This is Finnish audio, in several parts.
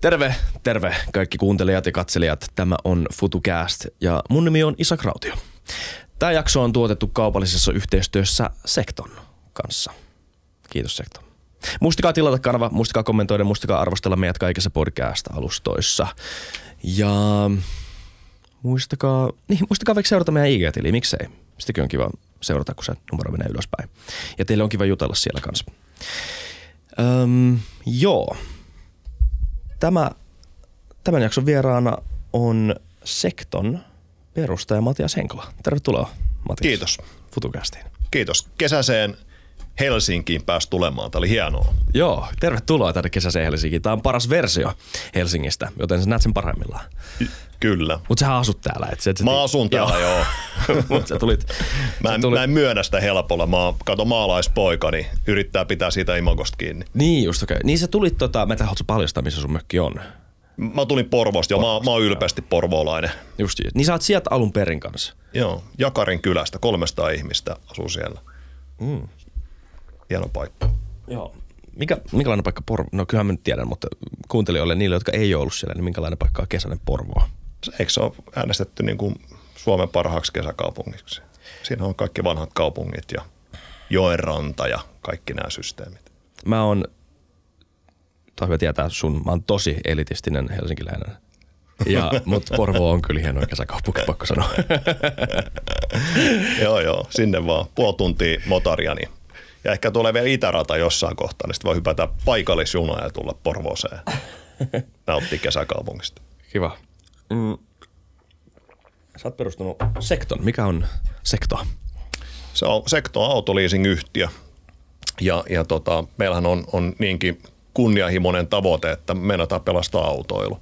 Terve, terve kaikki kuuntelijat ja katselijat. Tämä on FutuCast ja mun nimi on Isa Krautio. Tämä jakso on tuotettu kaupallisessa yhteistyössä Sekton kanssa. Kiitos Sekton. Muistakaa tilata kanava, muistakaa kommentoida, muistakaa arvostella meidät kaikissa podcast-alustoissa. Ja muistakaa, niin, muistakaa vaikka seurata meidän IG-tiliä, miksei. Sitäkin on kiva seurata, kun se numero menee ylöspäin. Ja teille on kiva jutella siellä kanssa. Öm, joo. Tämä, tämän jakson vieraana on Sekton perustaja Matias Henkola. Tervetuloa Matias. Kiitos. Futukästiin. Kiitos. Kesäseen Helsinkiin pääsi tulemaan. Tämä oli hienoa. Joo, tervetuloa tänne kesäiseen Helsinkiin. Tämä on paras versio Helsingistä, joten sä näet sen parhaimmillaan. Kyllä. Mutta sä asut täällä. Et sä, et sä Mä asun täällä, joo. Mutta sä tulit, Mä sä en, tulit mä en myönnä sitä helpolla. Mä kato maalaispoika, niin yrittää pitää siitä imagosta kiinni. Niin just okei. Okay. Niin sä tulit tota, mä en tiedä, paljastaa, missä sun mökki on. Mä tulin Porvoosta, joo. Mä, mä oon ylpeästi porvoolainen. Just niin. Niin sä oot sieltä alun perin kanssa. Joo, Jakarin kylästä, 300 ihmistä asuu siellä. Mm. Hieno paikka. Joo. Mikä, minkälainen paikka Porvo? No kyllähän mä nyt tiedän, mutta kuuntelijoille, niille, jotka ei ole ollut siellä, niin minkälainen paikka on kesäinen Porvoa? Eikö se ole äänestetty niin kuin Suomen parhaaksi kesäkaupungiksi? Siinä on kaikki vanhat kaupungit ja joenranta ja kaikki nämä systeemit. Mä oon, tai hyvä tietää sun, mä oon tosi elitistinen helsinkiläinen. Ja, mutta Porvo on kyllä hieno kesäkaupunki, pakko sanoa. joo, joo, sinne vaan. Puoli tuntia motaria, niin ja ehkä tulee vielä itärata jossain kohtaa, niin sitten voi hypätä paikallisjunaa ja tulla Porvooseen. Nauttii kesäkaupungista. Kiva. Mm. Sä oot perustunut Sekton. Mikä on Sekto? Se on Sekto autoleasing-yhtiö. Ja, ja tota, meillähän on, on niinkin kunnianhimoinen tavoite, että me meinataan pelastaa autoilu.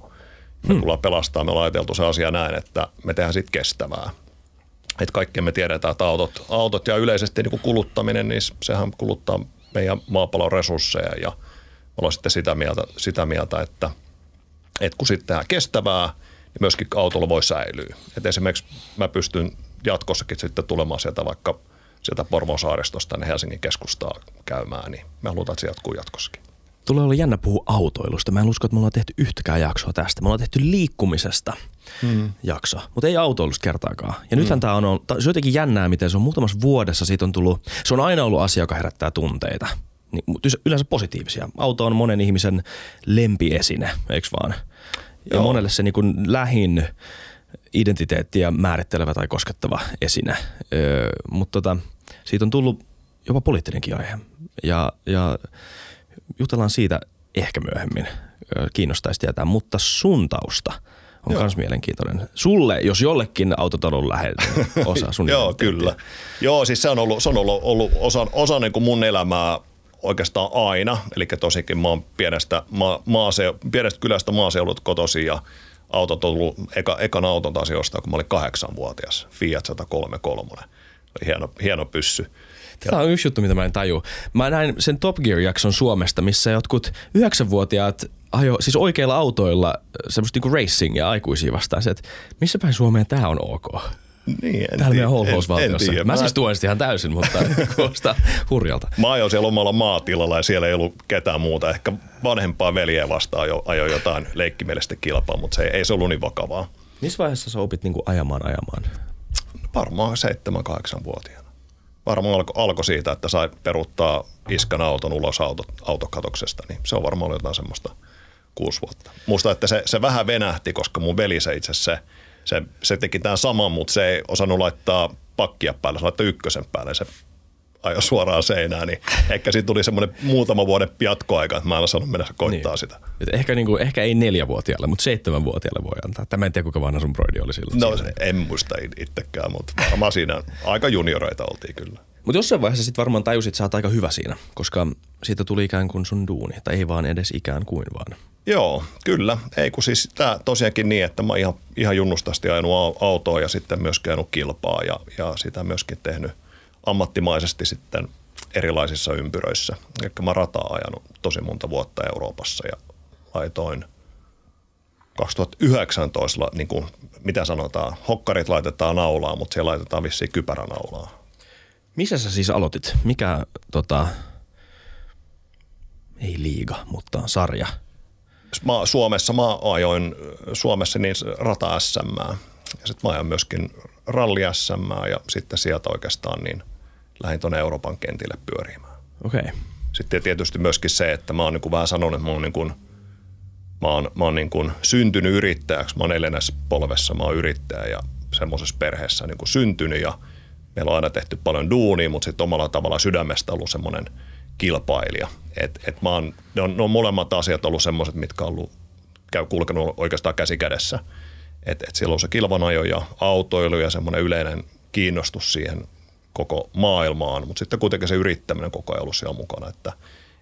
Me hmm. tullaan pelastaa, me ollaan ajateltu se asia näin, että me tehdään sitten kestävää. Että kaikki me tiedetään, että autot, autot ja yleisesti niin kuin kuluttaminen, niin sehän kuluttaa meidän maapallon resursseja ja me ollaan sitten sitä mieltä, sitä mieltä että, että kun sitten tehdään kestävää, niin myöskin autolla voi säilyä. Et esimerkiksi mä pystyn jatkossakin sitten tulemaan sieltä vaikka sieltä Porvon saaristosta tänne Helsingin keskustaa käymään, niin me halutaan, että se jatkuu jatkossakin. Tulee olla jännä puhua autoilusta. Mä en usko, että me ollaan tehty yhtäkään jaksoa tästä. Me ollaan tehty liikkumisesta hmm. jakso, mutta ei autoilusta kertaakaan. Ja nythän hmm. tämä on, on, se on jotenkin jännää, miten se on muutamassa vuodessa siitä on tullut, se on aina ollut asia, joka herättää tunteita. Niin, yleensä positiivisia. Auto on monen ihmisen lempiesine, eikö vaan? Ja Joo. monelle se niin kuin lähin identiteettiä määrittelevä tai koskettava esine. Öö, mutta tota, siitä on tullut jopa poliittinenkin aihe. Ja, ja jutellaan siitä ehkä myöhemmin. Kiinnostaisi tietää, mutta sun tausta on myös mielenkiintoinen. Sulle, jos jollekin autotalon lähellä osa sun Joo, kyllä. Joo, siis se on ollut, se on ollut, ollut osa, osa niin kuin mun elämää oikeastaan aina. Eli tosikin mä oon pienestä, ma, maase, pienestä kylästä maaseudut kotosi ja autot on ollut, eka, ekan auton taas jostain, kun mä olin kahdeksanvuotias. Fiat 133. Oli hieno, hieno pyssy. Tämä on yksi juttu, mitä mä en taju. Mä näin sen Top Gear-jakson Suomesta, missä jotkut yhdeksänvuotiaat ajo siis oikeilla autoilla semmoista niinku racingia aikuisia vastaan. Se, että missä päin Suomeen tämä on ok? Niin, en Täällä meidän holhousvaltiossa. Mä, mä siis tuen sitä ihan täysin, mutta kuulostaa hurjalta. Mä ajoin siellä omalla maatilalla ja siellä ei ollut ketään muuta. Ehkä vanhempaa veljeä vastaan jo, ajoin jotain leikkimielistä kilpaa, mutta se ei, ei se ollut niin vakavaa. Missä vaiheessa sä opit niinku ajamaan ajamaan? Varmaan 7-8-vuotiaana. Varmaan alkoi alko siitä, että sai peruttaa iskän auton ulos auto, autokatoksesta, niin se on varmaan ollut jotain semmoista kuusi vuotta. Muista, että se, se vähän venähti, koska mun veli se itse se, se, se teki tämän saman, mutta se ei osannut laittaa pakkia päälle, se laittoi ykkösen päälle, se ajoi suoraan seinään, niin ehkä siitä tuli semmoinen muutama vuoden jatkoaika, että mä en osannut mennä koittaa niin. sitä. Et ehkä, niin kuin, ehkä ei neljävuotiaalle, mutta seitsemänvuotiaalle voi antaa. Tämä en tiedä, kuinka vanha sun broidi oli silloin. No siinä. en muista itsekään, mutta varmaan siinä aika junioreita oltiin kyllä. Mutta jossain vaiheessa sitten varmaan tajusit, että sä oot aika hyvä siinä, koska siitä tuli ikään kuin sun duuni, tai ei vaan edes ikään kuin vaan. Joo, kyllä. Ei kun siis tämä tosiaankin niin, että mä ihan, ihan junnustasti ajanut autoa ja sitten myös käynyt kilpaa ja, ja sitä myöskin tehnyt ammattimaisesti sitten erilaisissa ympyröissä. Eli mä rataa ajanut tosi monta vuotta Euroopassa ja laitoin 2019, niin kuin, mitä sanotaan, hokkarit laitetaan naulaan, mutta siellä laitetaan vissiin kypäränaulaa. Missä sä siis aloitit? Mikä, tota, ei liiga, mutta sarja? Suomessa mä ajoin Suomessa niin rata SM ja sitten mä ajoin myöskin ralli SM ja sitten sieltä oikeastaan niin lähdin tuonne Euroopan kentille pyörimään. Okei. Okay. Sitten tietysti myöskin se, että mä oon niin kuin vähän sanonut, että mä oon, niin kuin, mä oon, mä oon niin kuin syntynyt yrittäjäksi. Mä oon neljännessä polvessa, mä oon yrittäjä ja semmoisessa perheessä niin kuin syntynyt ja meillä on aina tehty paljon duunia, mutta sitten omalla tavalla sydämestä ollut semmoinen kilpailija. Et, et mä oon, ne, on, ne on molemmat asiat ollut semmoiset, mitkä on ollut, käy kulkenut oikeastaan käsi kädessä. Et, et silloin se kilvanajo ja autoilu ja semmoinen yleinen kiinnostus siihen koko maailmaan, mutta sitten kuitenkin se yrittäminen koko ajan ollut siellä mukana, että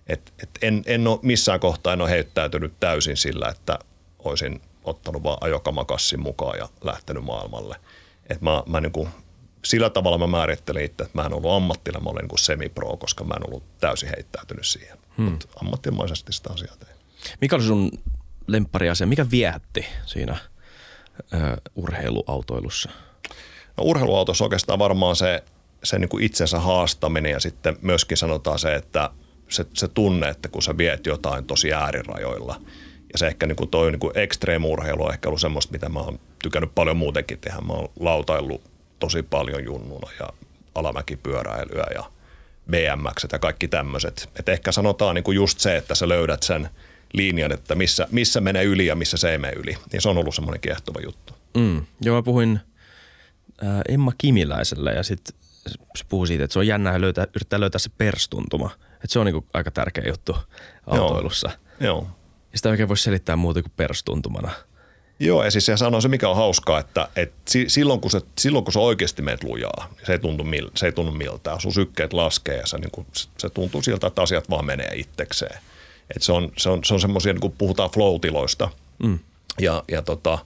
et, et en, en ole missään kohtaa en ole heittäytynyt täysin sillä, että olisin ottanut vaan ajokamakassin mukaan ja lähtenyt maailmalle. Et mä, mä niin kuin, sillä tavalla mä määrittelin itse, että mä en ollut ammattilainen, mä olin niin semipro, koska mä en ollut täysin heittäytynyt siihen. Hmm. Mutta ammattimaisesti sitä asiaa tein. Mikä oli sun lemppariasia? Mikä viehätti siinä ö, urheiluautoilussa? No, urheiluautossa oikeastaan varmaan se se niin kuin itsensä haastaminen ja sitten myöskin sanotaan se, että se, se tunne, että kun sä viet jotain tosi äärirajoilla. Ja se ehkä niin kuin toi niin kuin ekstreemurheilu on ehkä ollut semmoista, mitä mä oon tykännyt paljon muutenkin tehdä. Mä oon lautaillut tosi paljon junnuna ja alamäkipyöräilyä ja BMX ja kaikki tämmöiset. Et ehkä sanotaan niin kuin just se, että sä löydät sen linjan, että missä, missä menee yli ja missä se ei mene yli. Ja se on ollut semmoinen kiehtova juttu. Mm. Joo, mä puhuin äh, Emma Kimiläiselle ja sitten se puhuu siitä, että se on jännää löytää, yrittää löytää se perstuntuma. Että se on niinku aika tärkeä juttu autoilussa. Joo. Joo. Ja sitä oikein voisi selittää muuta kuin perstuntumana. Joo, ja siis se sanoo se, mikä on hauskaa, että, että silloin, kun se, silloin kun se oikeasti meet lujaa, se ei tunnu, se ei tunnu miltään. Sun sykkeet laskee ja se, niin kuin, se tuntuu siltä, että asiat vaan menee itsekseen. Et se on, se on, se on semmoisia, niin kuin puhutaan flow-tiloista. Mm. Ja, ja tota,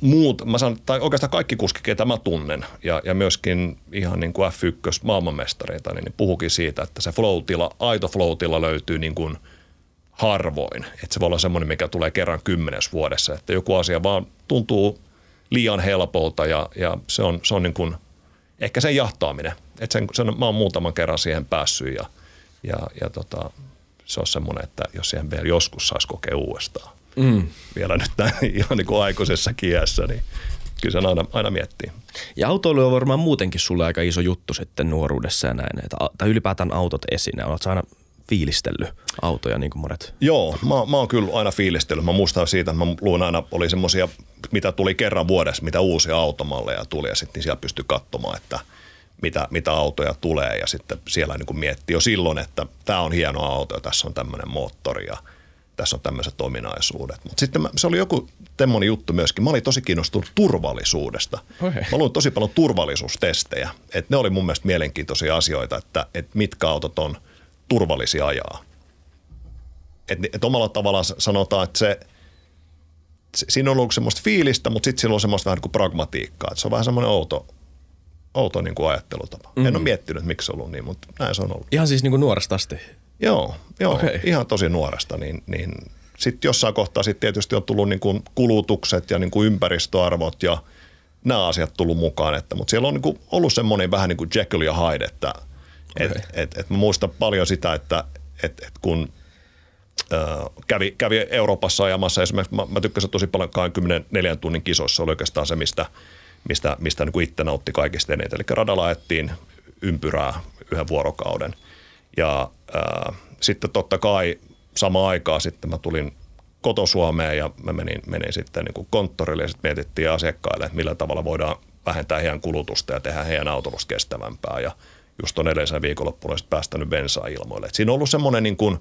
muut, mä sanon, tai oikeastaan kaikki kuski, ketä mä tunnen, ja, ja myöskin ihan niin kuin F1 maailmanmestareita, niin, niin puhukin siitä, että se flow-tila, aito flow-tila löytyy niin kuin harvoin. Että se voi olla semmoinen, mikä tulee kerran kymmenes vuodessa, että joku asia vaan tuntuu liian helpolta ja, ja se on, se on niin kuin, ehkä sen jahtaaminen. Että sen, sen, mä oon muutaman kerran siihen päässyt ja, ja, ja tota, se on semmoinen, että jos siihen vielä joskus saisi kokea uudestaan mm. vielä nyt näin ihan niin kuin aikuisessa kiässä, niin kyllä sen aina, aina miettii. Ja autoilu on varmaan muutenkin sulle aika iso juttu sitten nuoruudessa ja näin, että, tai ylipäätään autot esine. Oletko aina fiilistellyt autoja niin kuin monet? Joo, mä, mä oon kyllä aina fiilistellyt. Mä muistan siitä, että mä luin aina, oli semmoisia, mitä tuli kerran vuodessa, mitä uusia automalleja tuli ja sitten siellä pystyi katsomaan, että mitä, mitä autoja tulee ja sitten siellä niin kuin miettii jo silloin, että tämä on hieno auto ja tässä on tämmöinen moottori ja – tässä on tämmöiset ominaisuudet. Mutta sitten mä, se oli joku temmonen juttu myöskin. Mä olin tosi kiinnostunut turvallisuudesta. Okay. Mä luin tosi paljon turvallisuustestejä. Et ne oli mun mielestä mielenkiintoisia asioita, että et mitkä autot on turvallisia ajaa. Et, et omalla tavalla sanotaan, että se, se, siinä on ollut semmoista fiilistä, mutta sitten siinä on semmoista vähän niin kuin pragmatiikkaa. Et se on vähän semmoinen outo, outo niin kuin ajattelutapa. Mm-hmm. En ole miettinyt, miksi se on ollut niin, mutta näin se on ollut. Ihan siis niin kuin nuoresta asti? Joo, joo okay. ihan tosi nuoresta, niin, niin sitten jossain kohtaa sitten tietysti on tullut niin kuin kulutukset ja niin kuin ympäristöarvot ja nämä asiat tullut mukaan, että, mutta siellä on niin kuin ollut semmoinen vähän niin kuin Jekyll ja Hyde, että okay. et, et, et mä muistan paljon sitä, että et, et kun äh, kävi, kävi Euroopassa ajamassa esimerkiksi, mä, mä tykkäsin tosi paljon 24 tunnin kisoissa, oli oikeastaan se, mistä, mistä, mistä niin kuin itse nautti kaikista eniten. Eli radalla ajettiin ympyrää yhden vuorokauden – ja ää, sitten totta kai sama aikaa sitten mä tulin kotosuomeen ja mä menin, menin sitten niin kuin konttorille ja sitten mietittiin asiakkaille, että millä tavalla voidaan vähentää heidän kulutusta ja tehdä heidän autolusta kestävämpää. Ja just on edellisenä viikonloppuna sitten päästänyt bensaa ilmoille. Et siinä on ollut semmoinen niin kuin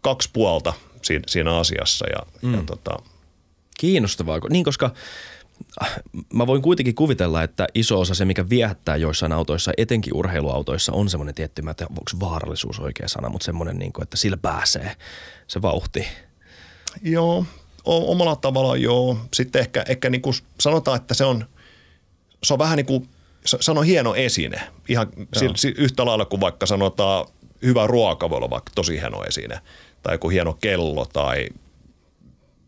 kaksi puolta siinä, siinä asiassa. Ja, mm. ja tota... Kiinnostavaa, niin koska mä voin kuitenkin kuvitella, että iso osa se, mikä viehättää joissain autoissa, etenkin urheiluautoissa, on semmoinen tietty, mä en tiedä, onko vaarallisuus oikea sana, mutta semmoinen, niin kuin, että sillä pääsee se vauhti. Joo, omalla tavallaan joo. Sitten ehkä, ehkä niin kuin sanotaan, että se on, se on vähän niin kuin, on hieno esine. Ihan si, yhtä lailla kuin vaikka sanotaan hyvä ruoka voi olla vaikka tosi hieno esine. Tai joku hieno kello tai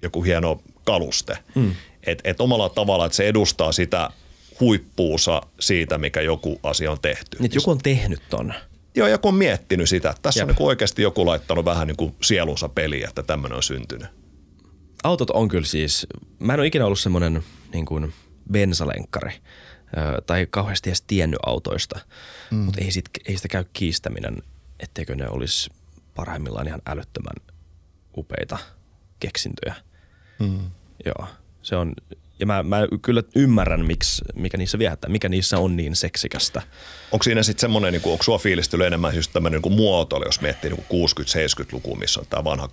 joku hieno kaluste. Mm. Et, et omalla tavalla, että se edustaa sitä huippuusa siitä, mikä joku asia on tehty. Niin, joku on tehnyt ton. Joo, ja kun on miettinyt sitä, että tässä Jep. on niin oikeasti joku laittanut vähän niin kuin sielunsa peliä, että tämmöinen on syntynyt. autot on kyllä siis, mä en ole ikinä ollut semmoinen niin kuin bensalenkkari tai kauheasti edes tiennyt autoista, mm. mutta ei, sit, ei sitä käy kiistäminen, etteikö ne olisi parhaimmillaan ihan älyttömän upeita keksintöjä. Mm. Joo, se on, ja mä, mä kyllä ymmärrän, miksi, mikä niissä viehättää, mikä niissä on niin seksikästä. Onko siinä sitten semmoinen, niin onko sua fiilistynyt enemmän just tämmöinen niin muotoilu, jos miettii niin kuin 60-70-lukua, missä on tämä vanha,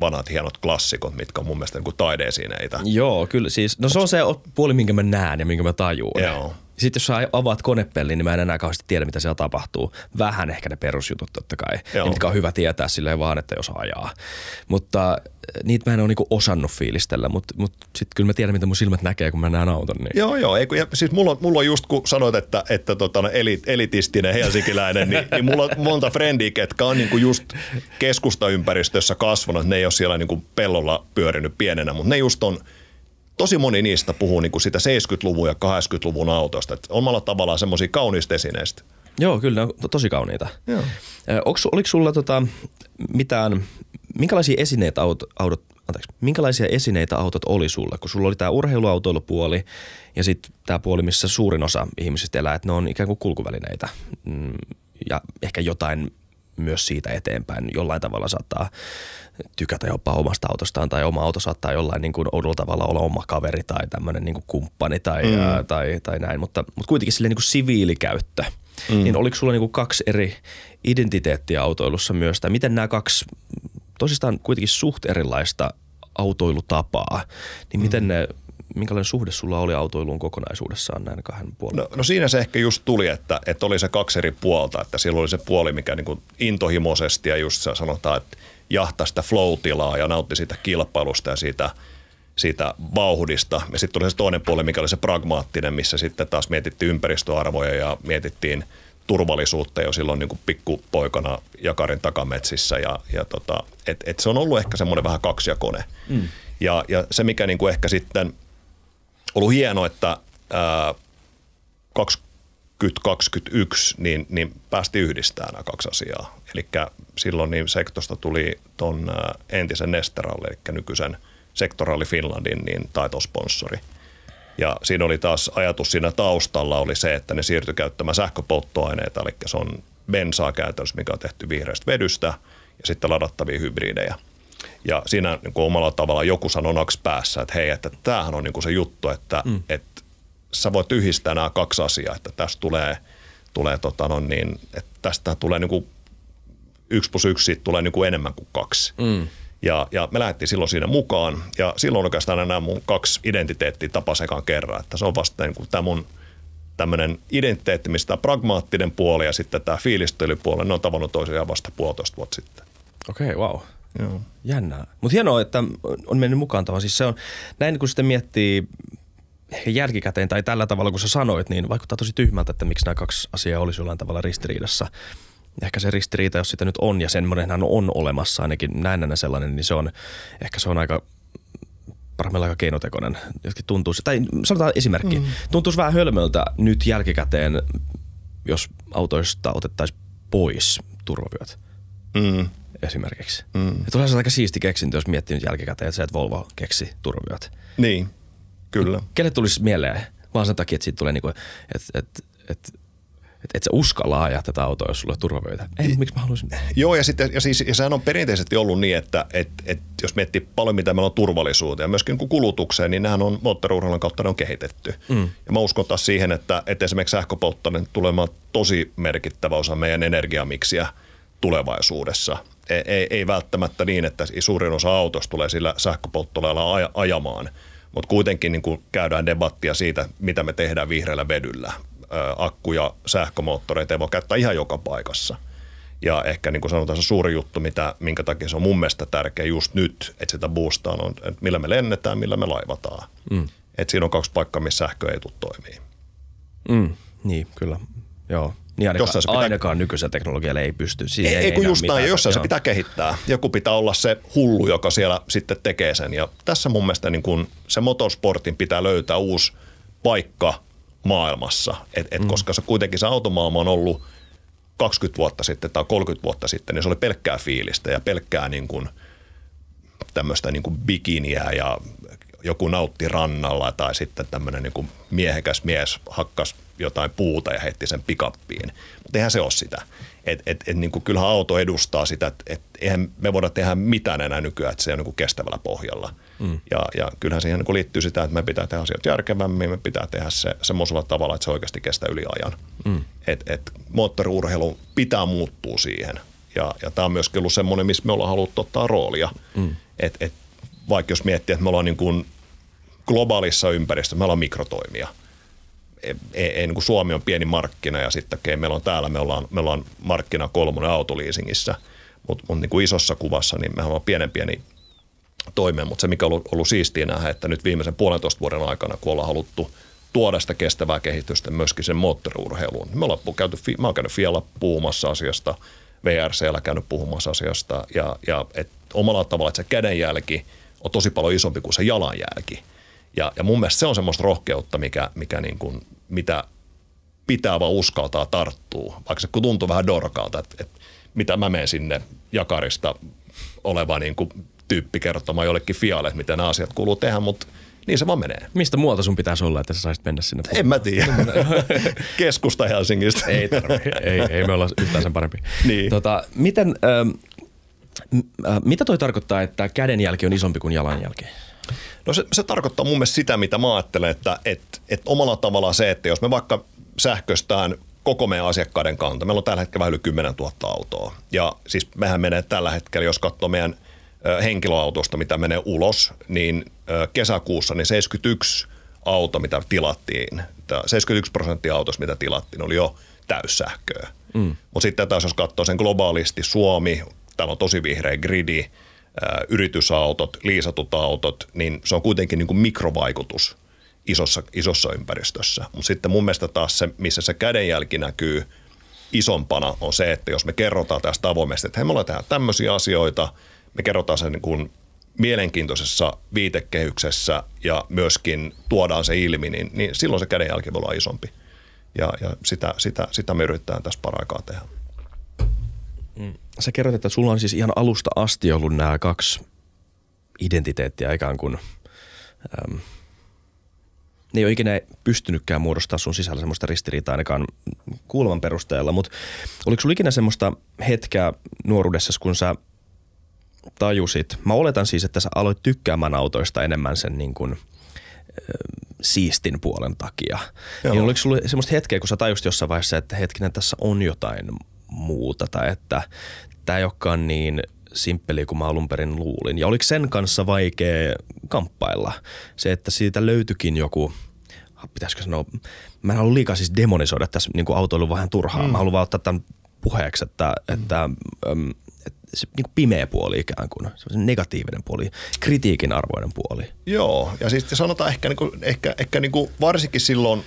vanhat hienot klassikot, mitkä on mun mielestä niin taideesineitä. Joo, kyllä siis. No se on se puoli, minkä mä näen ja minkä mä tajuun. Joo. Sitten jos sä avaat konepellin, niin mä en enää kauheasti tiedä, mitä siellä tapahtuu. Vähän ehkä ne perusjutut totta kai, Joo. ja mitkä on hyvä tietää silleen vaan, että jos ajaa. Mutta äh, niitä mä en ole niinku osannut fiilistellä, mutta, mutta sitten kyllä mä tiedän, mitä mun silmät näkee, kun mä näen auton. Niin. Joo, joo. Ei, kun, ja siis mulla on, mulla on just, kun sanoit, että, että tota, no, elit, elitistinen helsinkiläinen, niin, niin mulla on monta frendiä, ketkä on niinku just keskustaympäristössä kasvanut. Ne ei ole siellä niinku pellolla pyörinyt pienenä, mutta ne just on, tosi moni niistä puhuu niinku sitä 70-luvun ja 80-luvun autosta. Et omalla tavallaan semmoisia kauniista esineistä. Joo, kyllä ne on to- tosi kauniita. Joo. Onks, oliko sulla tota, mitään, minkälaisia esineitä autot, autot anteeksi, minkälaisia esineitä autot oli sulla? Kun sulla oli tämä urheiluautoilupuoli ja sitten tämä puoli, missä suurin osa ihmisistä elää, että ne on ikään kuin kulkuvälineitä. Mm, Ja ehkä jotain myös siitä eteenpäin jollain tavalla saattaa tykätä jopa omasta autostaan tai oma auto saattaa jollain niin kuin oudolla tavalla olla oma kaveri tai tämmöinen niin kuin kumppani tai, mm. ää, tai, tai näin, mutta, mutta kuitenkin silleen niin kuin siviilikäyttö. Mm. Niin oliko sulla niin kuin kaksi eri identiteettiä autoilussa myös tai miten nämä kaksi tosistaan kuitenkin suht erilaista autoilutapaa, niin miten ne, minkälainen suhde sulla oli autoiluun kokonaisuudessaan näin kahden puolen? No, no siinä se ehkä just tuli, että, että oli se kaksi eri puolta, että silloin oli se puoli, mikä niin kuin intohimoisesti ja just sanotaan, että jahtaa sitä flow-tilaa ja nautti siitä kilpailusta ja siitä, siitä vauhdista. Ja sitten tuli se toinen puoli, mikä oli se pragmaattinen, missä sitten taas mietittiin ympäristöarvoja ja mietittiin turvallisuutta jo silloin niin kuin pikkupoikana Jakarin takametsissä. Ja, ja tota, et, et se on ollut ehkä semmoinen vähän kaksijakone. Mm. Ja, ja se, mikä niin kuin ehkä sitten ollut hieno, että ää, 2021 niin, niin päästi yhdistämään nämä kaksi asiaa. Eli silloin niin sektosta tuli ton entisen Nesteralle, eli nykyisen Sektoraali Finlandin niin taitosponsori. Ja siinä oli taas ajatus siinä taustalla oli se, että ne siirtyi käyttämään sähköpolttoaineita, eli se on bensaa käytännössä, mikä on tehty vihreästä vedystä ja sitten ladattavia hybridejä. Ja siinä niin kuin omalla tavalla joku sanoi naks päässä, että hei, että tämähän on niin kuin se juttu, että, mm. että sä voit yhdistää nämä kaksi asiaa, että tästä tulee, tulee tota no niin, että tästä tulee niin kuin yksi plus yksi, siitä tulee niin kuin enemmän kuin kaksi. Mm. Ja, ja me lähdettiin silloin siinä mukaan ja silloin oikeastaan nämä mun kaksi identiteettiä tapas ekan kerran, että se on vasta niin kuin tämä mun tämmöinen identiteetti, mistä tämä pragmaattinen puoli ja sitten tämä fiilistelypuoli, ne on tavannut toisiaan vasta puolitoista vuotta sitten. Okei, okay, wow. Joo. Jännää. Mutta hienoa, että on mennyt mukaan tuohon. Siis se on, näin kun sitten miettii ehkä jälkikäteen tai tällä tavalla, kun sä sanoit, niin vaikuttaa tosi tyhmältä, että miksi nämä kaksi asiaa olisi jollain tavalla ristiriidassa. Ehkä se ristiriita, jos sitä nyt on, ja semmoinenhan on olemassa, ainakin näennänä sellainen, niin se on, ehkä se on aika parhaimmillaan aika keinotekoinen. Jotkin tuntuu, tai sanotaan esimerkki, mm. tuntuisi vähän hölmöltä nyt jälkikäteen, jos autoista otettaisiin pois turvavyöt Mm. Esimerkiksi. Mm. Ja tulee se aika siisti keksintö, jos miettii nyt jälkikäteen, että se, että Volvo keksi turvavyöt. Niin, kyllä. Kelle tulisi mieleen? Vaan sen takia, että siitä tulee niinku, että et, et, et, et, sä uskalla ajaa tätä autoa, jos sulla on turvavyötä. Ei, miksi mä haluaisin? Joo, ja, sitten, ja, siis, ja sehän on perinteisesti ollut niin, että et, et, jos miettii paljon, mitä meillä on turvallisuuteen ja myöskin kun kulutukseen, niin nehän on moottoriurheilun kautta ne on kehitetty. Mm. Ja mä uskon taas siihen, että, että esimerkiksi sähköpolttoaine tulee olemaan tosi merkittävä osa meidän energiamiksiä tulevaisuudessa. Ei, ei, ei välttämättä niin, että suurin osa autosta tulee sillä sähköpolttoaineella aj- ajamaan, mutta kuitenkin niin kuin käydään debattia siitä, mitä me tehdään vihreällä vedyllä. Ö, akku- ja sähkömoottoreita ei voi käyttää ihan joka paikassa. Ja ehkä niin kuin sanotaan se suuri juttu, mitä, minkä takia se on mun mielestä tärkeä just nyt, että sitä boostaa on, että millä me lennetään, millä me laivataan. Mm. Että siinä on kaksi paikkaa, missä sähkö ei tule toimii. Mm, niin, kyllä. Joo. Niin ainakaan, Jossain se pitää- ainakaan nykyisellä teknologialla ei pysty. Siihen Ei, ei kun enää just näin, jossain se pitää kehittää. Joku pitää olla se hullu, joka siellä sitten tekee sen. Ja tässä mun mielestä niin kun se motorsportin pitää löytää uusi paikka maailmassa. Et, et mm. Koska se kuitenkin se automaailma on ollut 20 vuotta sitten tai 30 vuotta sitten, niin se oli pelkkää fiilistä ja pelkkää niin kuin tämmöistä niin kuin bikiniä ja joku nautti rannalla tai sitten tämmöinen niin kuin miehekäs mies hakkas jotain puuta ja heitti sen pikappiin. Mutta eihän se ole sitä. Et, et, et, niin kuin kyllähän auto edustaa sitä, että et, eihän me voida tehdä mitään enää nykyään, että se on niin kuin kestävällä pohjalla. Mm. Ja, ja kyllähän siihen niin kuin liittyy sitä, että me pitää tehdä asioita järkevämmin, me pitää tehdä se semmoisella tavalla, että se oikeasti kestää yli ajan. Mm. Et, et moottoriurheilu pitää muuttua siihen. Ja, ja tämä on myöskin ollut semmoinen, missä me ollaan haluttu ottaa roolia. Mm. Et, et, vaikka jos miettii, että me ollaan niin kuin globaalissa ympäristössä, me ollaan mikrotoimia. Ei, ei, ei, niin kuin Suomi on pieni markkina ja sitten okay, meillä on täällä, me ollaan, me ollaan markkina kolmonen autoliisingissä, mutta mut niin isossa kuvassa niin me ollaan pienen pieni toimeen, mutta se mikä on ollut, ollut siistiä nähdä, että nyt viimeisen puolentoista vuoden aikana, kun ollaan haluttu tuoda sitä kestävää kehitystä myöskin sen moottoriurheiluun. Niin me ollaan käyty, mä oon käynyt Fialla puhumassa asiasta, VRCllä käynyt puhumassa asiasta ja, ja et omalla tavalla, että se kädenjälki on tosi paljon isompi kuin se jalanjälki. Ja, ja mun mielestä se on semmoista rohkeutta, mikä, mikä niin kuin, mitä pitää vaan uskaltaa tarttua, vaikka se tuntuu vähän dorkalta, että, että mitä mä menen sinne jakarista oleva niin kuin tyyppi kertomaan jollekin fialle, että miten nämä asiat kuuluu tehdä, mutta niin se vaan menee. Mistä muualta sun pitäisi olla, että sä saisit mennä sinne? En mä tiedä. Keskusta Helsingistä. ei tarvitse. Ei, ei me olla yhtään sen parempi. Niin. Tota, miten, ähm, äh, mitä toi tarkoittaa, että kädenjälki on isompi kuin jalanjälki? No se, se tarkoittaa mun mielestä sitä, mitä mä ajattelen, että et, et omalla tavalla se, että jos me vaikka sähköstään koko meidän asiakkaiden kanta. Meillä on tällä hetkellä vähän yli 10 000 autoa. Ja siis mehän menee tällä hetkellä, jos katsoo meidän henkilöautosta, mitä menee ulos, niin kesäkuussa niin 71 auto, mitä tilattiin, 71 prosenttia autosta, mitä tilattiin, oli jo täyssähköä. Mm. Mutta sitten taas jos katsoo sen globaalisti, Suomi, täällä on tosi vihreä gridi, yritysautot, liisatut autot, niin se on kuitenkin niin kuin mikrovaikutus isossa, isossa ympäristössä. Mutta sitten mun mielestä taas se, missä se kädenjälki näkyy isompana, on se, että jos me kerrotaan tästä avoimesti, että hei me ollaan tämmöisiä asioita, me kerrotaan sen niin kuin mielenkiintoisessa viitekehyksessä ja myöskin tuodaan se ilmi, niin, niin silloin se kädenjälki voi olla isompi. Ja, ja sitä, sitä, sitä me yritetään tässä paraikaa tehdä. Mm. Sä kerrot, että sulla on siis ihan alusta asti ollut nämä kaksi identiteettiä ikään kuin, äm, ne ei ole ikinä pystynytkään muodostaa sun sisällä semmoista ristiriitaa ainakaan kuuleman perusteella, mutta oliko sulla ikinä semmoista hetkeä nuoruudessa, kun sä tajusit, mä oletan siis, että sä aloit tykkäämään autoista enemmän sen niin kuin, siistin puolen takia. Joo. Niin oliko sulla semmoista hetkeä, kun sä tajusit jossain vaiheessa, että hetkinen, tässä on jotain muuta tai että tämä ei olekaan niin simppeli kuin mä alun perin luulin. Ja oliko sen kanssa vaikea kamppailla? Se, että siitä löytyikin joku, pitäisikö sanoa, mä en halua liikaa siis demonisoida tässä niin autoilu vähän turhaa. Mm. Mä haluan vaan ottaa tämän puheeksi, että, mm. että, äm, että se niin kuin pimeä puoli ikään kuin, se negatiivinen puoli, kritiikin arvoinen puoli. Joo, ja siis sanotaan ehkä, niin kuin, ehkä, ehkä niin kuin varsinkin silloin,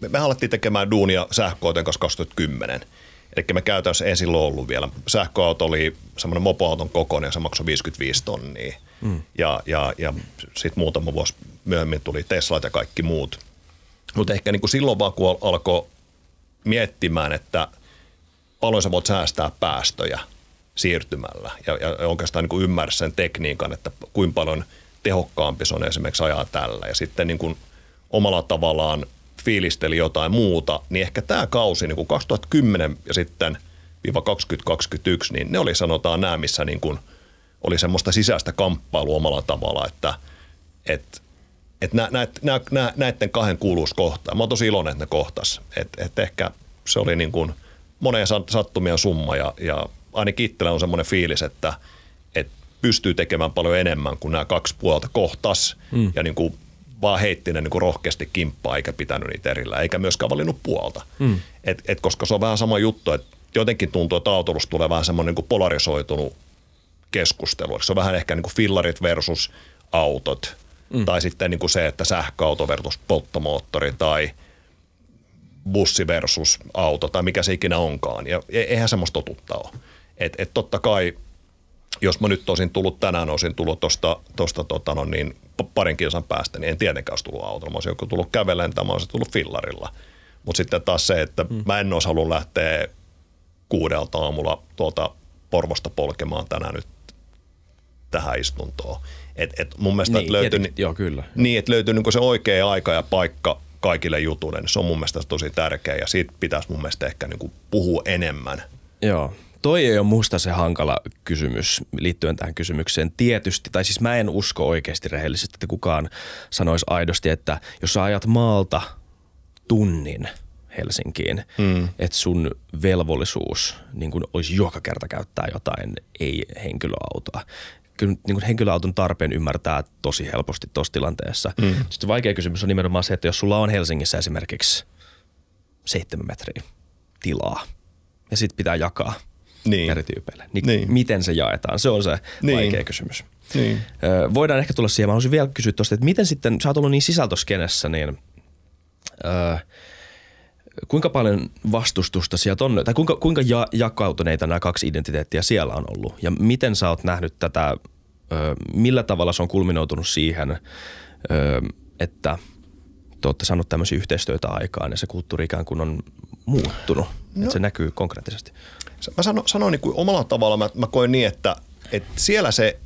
me, me alettiin tekemään duunia sähköautojen kanssa 2010 – Eli me käytännössä ei silloin ollut vielä. Sähköauto oli semmoinen mopoauton kokoinen ja se maksoi 55 tonnia. Mm. Ja, ja, ja sitten muutama vuosi myöhemmin tuli Tesla ja kaikki muut. Mutta ehkä niin kuin silloin vaan kun alkoi miettimään, että paljon sä voit säästää päästöjä siirtymällä ja, ja oikeastaan niin kuin ymmärrä sen tekniikan, että kuinka paljon tehokkaampi se on esimerkiksi ajaa tällä. Ja sitten niin kuin omalla tavallaan fiilisteli jotain muuta, niin ehkä tämä kausi niin kuin 2010 ja sitten viiva 2021, niin ne oli sanotaan nämä, missä niin kuin oli semmoista sisäistä kamppailua omalla tavalla, että et, et nä, nä, nä, nä, näiden kahden kuuluisi kohtaa. Mä oon tosi iloinen, että ne kohtas. Et, et ehkä se oli niin kuin monen sattumien summa ja, ja ainakin itsellä on semmoinen fiilis, että, että pystyy tekemään paljon enemmän kuin nämä kaksi puolta kohtas mm. ja niin kuin vaan heitti ne niin kuin rohkeasti kimppaa eikä pitänyt niitä erillä, eikä myöskään valinnut puolta. Mm. Et, et koska se on vähän sama juttu, että jotenkin tuntuu, että autolusta tulee vähän semmoinen niin polarisoitunut keskustelu. Se on vähän ehkä niin kuin fillarit versus autot, mm. tai sitten niin kuin se, että sähköauto versus polttomoottori, tai bussi versus auto, tai mikä se ikinä onkaan. Ja e-, eihän semmoista totutta ole. Et, et totta kai jos mä nyt olisin tullut tänään, olisin tullut tuosta tosta, tota, no niin, parin kilsan päästä, niin en tietenkään olisi tullut autolla. Mä olisin joku tullut kävellen tai mä olisin tullut fillarilla. Mutta sitten taas se, että mm. mä en olisi halunnut lähteä kuudelta aamulla tuolta Porvosta polkemaan tänään nyt tähän istuntoon. Et, et mun mielestä Niin, löytyy, tietenkin, joo, kyllä. Niin, että löytyy niin se oikea aika ja paikka kaikille jutuille, niin se on mun mielestä tosi tärkeä ja siitä pitäisi mun mielestä ehkä niin puhua enemmän. Joo. Toi ei ole musta se hankala kysymys liittyen tähän kysymykseen. Tietysti, tai siis mä en usko oikeasti rehellisesti, että kukaan sanoisi aidosti, että jos sä ajat maalta tunnin Helsinkiin, mm. että sun velvollisuus niin kun olisi joka kerta käyttää jotain ei-henkilöautoa. Kyllä niin kun henkilöauton tarpeen ymmärtää tosi helposti tuossa tilanteessa. Mm. Sitten vaikea kysymys on nimenomaan se, että jos sulla on Helsingissä esimerkiksi seitsemän metriä tilaa ja sitten pitää jakaa Niin. eri tyypeille. Niin, Niin. Miten se jaetaan? Se on se Niin. vaikea kysymys. Niin. Ö, voidaan ehkä tulla siihen. Mä haluaisin vielä kysyä tuosta, että miten sitten, sä oot ollut niin sisältöskenessä, niin ö, kuinka paljon vastustusta sieltä on, tai kuinka, kuinka ja, jakautuneita nämä kaksi identiteettiä siellä on ollut? Ja miten sä oot nähnyt tätä, ö, millä tavalla se on kulminoutunut siihen, ö, että te olette saanut tämmöisiä yhteistyötä aikaan ja se kulttuuri ikään kuin on muuttunut, no. että se näkyy konkreettisesti. Mä sanon, sanon niin kuin omalla tavalla, mä, mä koen niin, että, että siellä se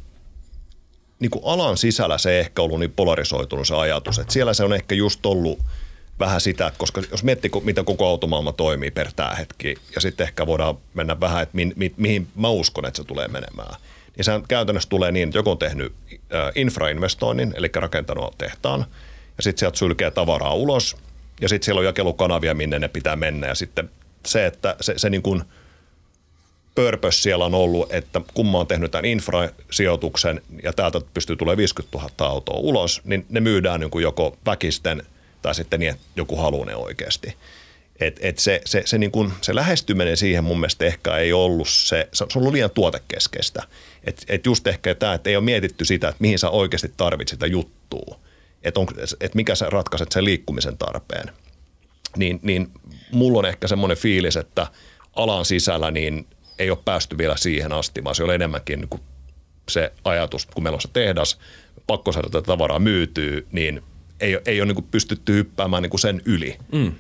niin kuin alan sisällä se ehkä ollut niin polarisoitunut se ajatus. Että siellä se on ehkä just ollut vähän sitä, että koska jos miettii, miten koko automaailma toimii per tämä hetki, ja sitten ehkä voidaan mennä vähän, että mi, mi, mihin mä uskon, että se tulee menemään. Niin sehän käytännössä tulee niin, että joku on tehnyt äh, infrainvestoinnin, eli rakentanut tehtaan, ja sitten sieltä sylkee tavaraa ulos, ja sitten siellä on jakelukanavia, minne ne pitää mennä, ja sitten se, että se, se niin kuin – purpose siellä on ollut, että kun mä oon tehnyt tämän infrasijoituksen ja täältä pystyy tulemaan 50 000 autoa ulos, niin ne myydään niin kuin joko väkisten tai sitten niin, että joku haluaa ne oikeasti. Et, et se, se, se, niin kuin, se lähestyminen siihen mun mielestä ehkä ei ollut se, se on ollut liian tuotekeskeistä. Et, et just ehkä tämä, että ei ole mietitty sitä, että mihin sä oikeasti tarvitset sitä juttua. Että et mikä sä ratkaiset sen liikkumisen tarpeen. Niin, niin mulla on ehkä semmoinen fiilis, että alan sisällä niin ei ole päästy vielä siihen asti, vaan se on enemmänkin niin kuin se ajatus, kun meillä on se tehdas, pakko saada tätä tavaraa myytyy, niin ei, ei ole niin kuin pystytty hyppäämään niin kuin sen yli. Mm.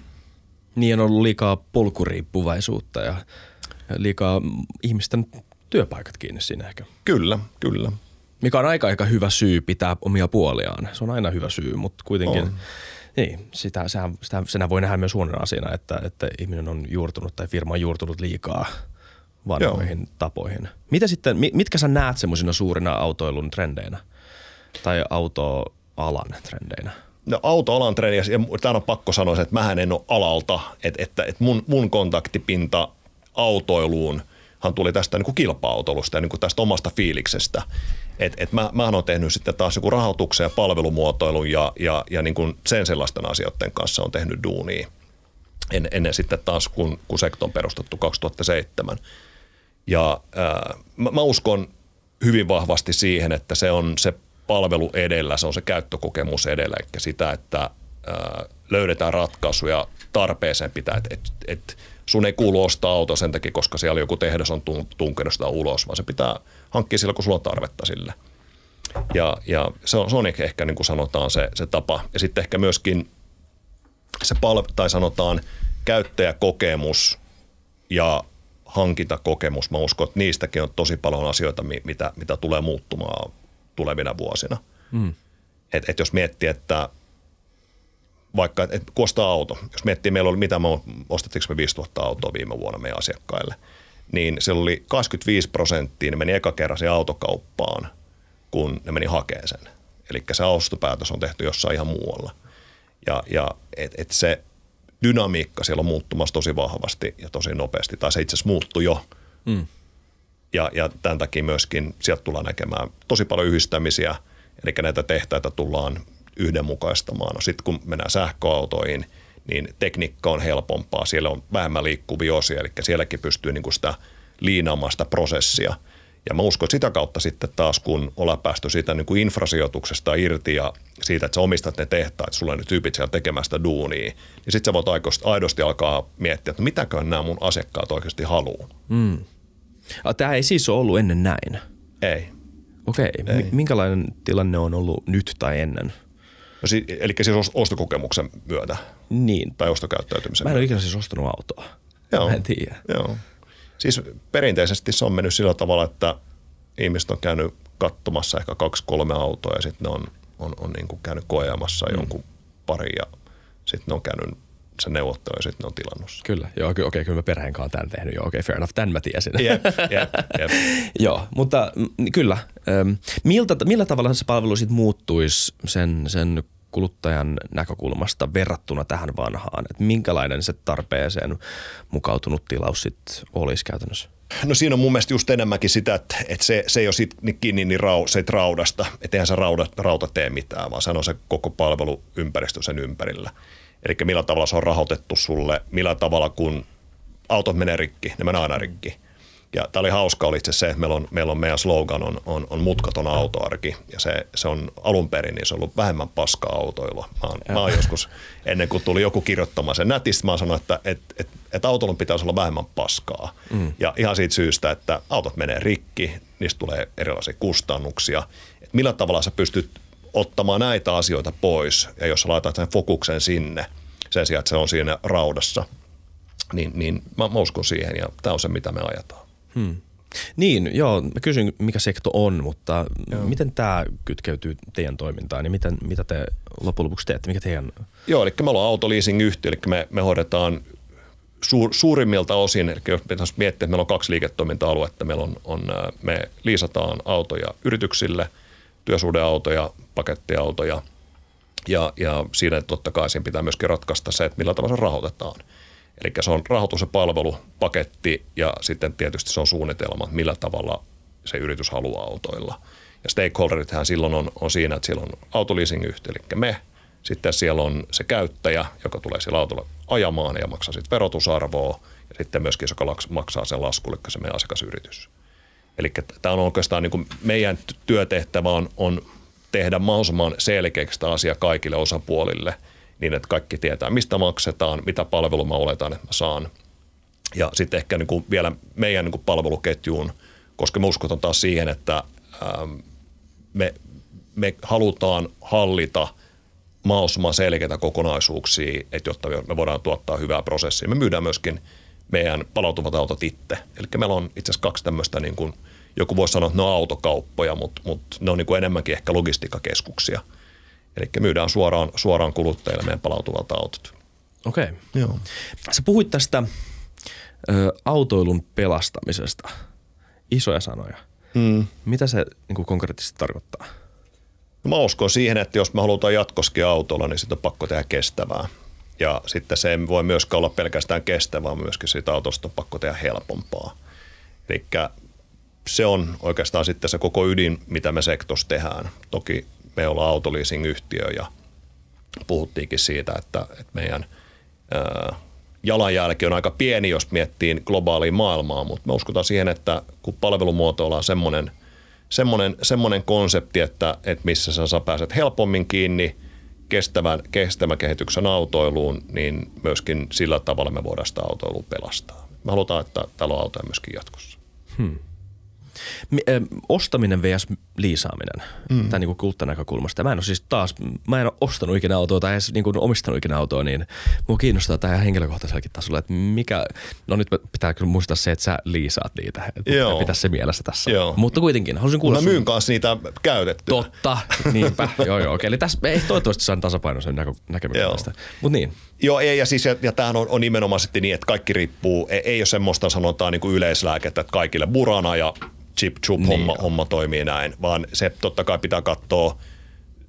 Niin on ollut liikaa polkuriippuvaisuutta ja liikaa ihmisten työpaikat kiinni siinä ehkä. Kyllä, kyllä. Mikä on aika aika hyvä syy pitää omia puoliaan. Se on aina hyvä syy, mutta kuitenkin On. niin, sitä, sehän, sitä, senä voi nähdä myös huonona asiana, että, että ihminen on juurtunut tai firma on juurtunut liikaa vanhoihin Joo. tapoihin. Mitä sitten, mi- mitkä sä näet semmoisina suurina autoilun trendeinä tai autoalan trendeinä? No autoalan trendi, ja täällä on pakko sanoa se, että mähän en ole alalta, että, että, että mun, mun kontaktipinta autoiluun hän tuli tästä niin kuin kilpa-autoilusta ja niin kuin tästä omasta fiiliksestä. Et, et mä, mähän on tehnyt sitten taas joku rahoituksen ja palvelumuotoilun ja, ja, ja niin kuin sen sellaisten asioiden kanssa on tehnyt duunia en, ennen sitten taas, kun, kun sekto on perustettu 2007. Ja ää, mä, mä uskon hyvin vahvasti siihen, että se on se palvelu edellä, se on se käyttökokemus edellä, eli sitä, että ää, löydetään ratkaisuja tarpeeseen pitää, että et, et sun ei kuulu ostaa auto sen takia, koska siellä joku tehdas on tun- tunkenut sitä ulos, vaan se pitää hankkia sillä, kun sulla on tarvetta sille. Ja, ja se on, se on ehkä, niin kuin sanotaan se, se tapa. Ja sitten ehkä myöskin se palve, tai sanotaan käyttäjäkokemus ja hankintakokemus, mä uskon, että niistäkin on tosi paljon asioita, mi- mitä, mitä tulee muuttumaan tulevina vuosina. Mm. Et, et jos miettii, että vaikka, et kun ostaa auto, jos miettii, meillä oli, mitä me ostettiinko me 5000 autoa viime vuonna meidän asiakkaille, niin se oli 25 prosenttia, ne meni eka kerran siihen autokauppaan, kun ne meni hakemaan sen. Eli se ostopäätös on tehty jossain ihan muualla. Ja, ja et, et se dynamiikka siellä on muuttumassa tosi vahvasti ja tosi nopeasti, tai se itse asiassa muuttui jo. Mm. Ja, ja tämän takia myöskin sieltä tullaan näkemään tosi paljon yhdistämisiä, eli näitä tehtaita tullaan yhdenmukaistamaan. No sitten kun mennään sähköautoihin, niin tekniikka on helpompaa, siellä on vähemmän liikkuvia osia, eli sielläkin pystyy niin kuin sitä liinaamaan sitä prosessia. Ja mä uskon, että sitä kautta sitten taas, kun ollaan päästy siitä niin kuin infrasijoituksesta irti ja siitä, että sä omistat ne tehtaat, että sulla on ne tyypit siellä tekemään sitä duunia, niin sitten sä voit aidosti, aidosti alkaa miettiä, että mitäköhän nämä mun asiakkaat oikeasti haluaa. Mm. Tämä ei siis ole ollut ennen näin. Ei. Okei. Ei. M- minkälainen tilanne on ollut nyt tai ennen? No, si- eli siis ostokokemuksen myötä Niin. tai ostokäyttäytymisen Mä en ole ikinä siis ostanut autoa. Joo. Mä en tiedä. Joo. Siis perinteisesti se on mennyt sillä tavalla, että ihmiset on käynyt katsomassa ehkä kaksi-kolme autoa ja sitten ne on, on, on niin kuin käynyt koeamassa mm. jonkun pari ja sitten ne on käynyt se neuvottelu ja sitten ne on tilannut. Kyllä, joo, okei, okay, kyllä mä perheen kanssa tämän tehnyt, joo, okei, okay, fair enough, tämän mä tiesin. Jep, jep, jep. joo, mutta m, kyllä, ähm, miltä, millä tavalla se palvelu sitten muuttuisi sen, sen kuluttajan näkökulmasta verrattuna tähän vanhaan? Että minkälainen se tarpeeseen mukautunut tilaus sitten olisi käytännössä? No siinä on mun mielestä just enemmänkin sitä, että, että se, se ei ole sit kiinni niin rau, se raudasta, että eihän se rauda, rauta tee mitään, vaan se on se koko palveluympäristö sen ympärillä. Eli millä tavalla se on rahoitettu sulle, millä tavalla kun autot menee rikki, ne menee aina rikki. Ja tämä oli hauska oli itse se, että meillä on, meillä on meidän slogan on, on, on mutkaton autoarki ja se, se on alun perin niin se on ollut vähemmän paskaa autoilua. Mä oon, mä oon joskus ennen kuin tuli joku kirjoittamaan sen nätistä, mä sanoin, että et, et, et autolun pitäisi olla vähemmän paskaa. Mm. Ja ihan siitä syystä, että autot menee rikki, niistä tulee erilaisia kustannuksia. Et millä tavalla sä pystyt ottamaan näitä asioita pois ja jos sä laitat sen fokuksen sinne sen sijaan, että se on siinä raudassa, niin, niin mä, mä uskon siihen ja tämä on se, mitä me ajetaan. Hmm. Niin, joo, mä kysyn mikä sekto on, mutta joo. miten tämä kytkeytyy teidän toimintaan ja miten, mitä te loppujen lopuksi teette, mikä teidän... Joo, eli me ollaan autoleasing-yhtiö, eli me, me hoidetaan suur, suurimmilta osin, eli jos pitäisi miettiä, että meillä on kaksi liiketoiminta-aluetta, meillä on, on, me liisataan autoja yrityksille, työsuhdeautoja, pakettiautoja ja, ja siinä totta kai siinä pitää myöskin ratkaista se, että millä tavalla se rahoitetaan – Eli se on rahoitus- ja palvelupaketti ja sitten tietysti se on suunnitelma, millä tavalla se yritys haluaa autoilla. Ja stakeholderithän silloin on, on siinä, että siellä on autoleasing-yhtiö, eli me, sitten siellä on se käyttäjä, joka tulee sillä autolla ajamaan ja maksaa sitten verotusarvoa, ja sitten myöskin se, joka maksaa sen lasku, eli se meidän asiakasyritys. Eli tämä on oikeastaan niin kuin meidän työtehtävä on, on tehdä mahdollisimman selkeäksi tämä asia kaikille osapuolille – niin, että kaikki tietää, mistä maksetaan, mitä palvelua mä oletan, että mä saan. Ja sitten ehkä niin kuin vielä meidän niin kuin palveluketjuun, koska me uskotaan taas siihen, että ähm, me, me halutaan hallita mahdollisimman selkeitä kokonaisuuksia, että jotta me voidaan tuottaa hyvää prosessia. Me myydään myöskin meidän palautuvat autot itse. Eli meillä on itse asiassa kaksi tämmöistä, niin kuin, joku voisi sanoa, että ne on autokauppoja, mutta, mutta ne on niin kuin enemmänkin ehkä logistiikkakeskuksia – Eli myydään suoraan, suoraan kuluttajille meidän palautuvat autot. Okei. Okay. Joo. Sä puhuit tästä ö, autoilun pelastamisesta. Isoja sanoja. Mm. Mitä se niin kuin konkreettisesti tarkoittaa? No mä uskon siihen, että jos me halutaan jatkoskin autolla, niin sitten on pakko tehdä kestävää. Ja sitten se ei voi myöskään olla pelkästään kestävää, vaan myöskin siitä autosta on pakko tehdä helpompaa. Eli se on oikeastaan sitten se koko ydin, mitä me sektossa tehdään. Toki me ollaan autoleasing-yhtiö ja puhuttiinkin siitä, että, että meidän ää, jalanjälki on aika pieni, jos miettii globaalia maailmaa, mutta me uskotaan siihen, että kun palvelumuotoilla on semmoinen, semmoinen, semmoinen konsepti, että, että missä sä pääset helpommin kiinni kestävän, kestävän kehityksen autoiluun, niin myöskin sillä tavalla me voidaan sitä autoilua pelastaa. Me halutaan, että täällä on autoja myöskin jatkossa. Hmm ostaminen vs. liisaaminen, mm. tämä niin kulttanäkökulmasta. Mä en ole siis taas, mä en ole ostanut ikinä autoa tai edes niin kuin omistanut ikinä autoa, niin mua kiinnostaa tämä henkilökohtaisellakin tasolla, että mikä, no nyt pitää kyllä muistaa se, että sä liisaat niitä, että Joo. pitää se mielessä tässä. Joo. Mutta kuitenkin, haluaisin kuulla Mä myyn sun... kanssa niitä käytettyä. Totta, niinpä, joo joo, okei. Eli tässä ei toivottavasti saan tasapainoisen näkö, näkemyksen tästä, mutta niin. Joo, ei, ja siis ja, ja tämähän on, on nimenomaisesti niin, että kaikki riippuu, ei, ei ole semmoista sanotaan niin kuin yleislääkettä, että kaikille burana ja chip chup niin homma, homma toimii näin, vaan se totta kai pitää katsoa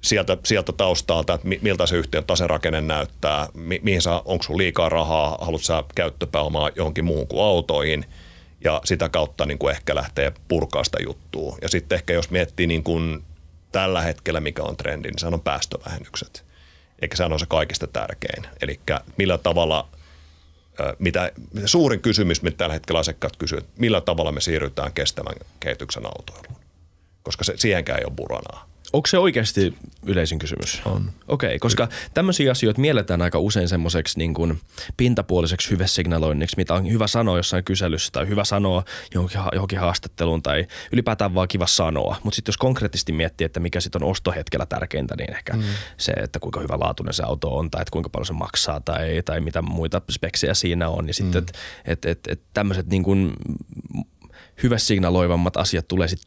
sieltä, sieltä taustalta, että miltä se yhtiön taserakenne näyttää, mi, mihin sä, onko sun liikaa rahaa, haluatko sä käyttöpääomaa johonkin muuhun kuin autoihin, ja sitä kautta niin kuin ehkä lähtee purkaa sitä juttua. Ja sitten ehkä jos miettii niin kuin tällä hetkellä, mikä on trendi, niin se on päästövähennykset. Eikä se on se kaikista tärkein. Eli millä tavalla – mitä suurin kysymys, mitä tällä hetkellä asiakkaat kysyvät, millä tavalla me siirrytään kestävän kehityksen autoiluun, koska se, siihenkään ei ole buranaa. Onko se oikeasti yleisin kysymys? On. Okei, okay, koska tämmöisiä asioita mielletään aika usein semmoiseksi niin kuin pintapuoliseksi hyvesignaloinniksi, mitä on hyvä sanoa jossain kyselyssä tai hyvä sanoa johonkin, johonkin haastatteluun tai ylipäätään vaan kiva sanoa. Mutta sitten jos konkreettisesti miettii, että mikä sitten on ostohetkellä tärkeintä, niin ehkä mm. se, että kuinka hyvä laatuinen se auto on tai että kuinka paljon se maksaa tai, tai mitä muita speksejä siinä on. Niin sitten, mm. että et, et, et tämmöiset niin kuin hyvä signaloivammat asiat tulee sit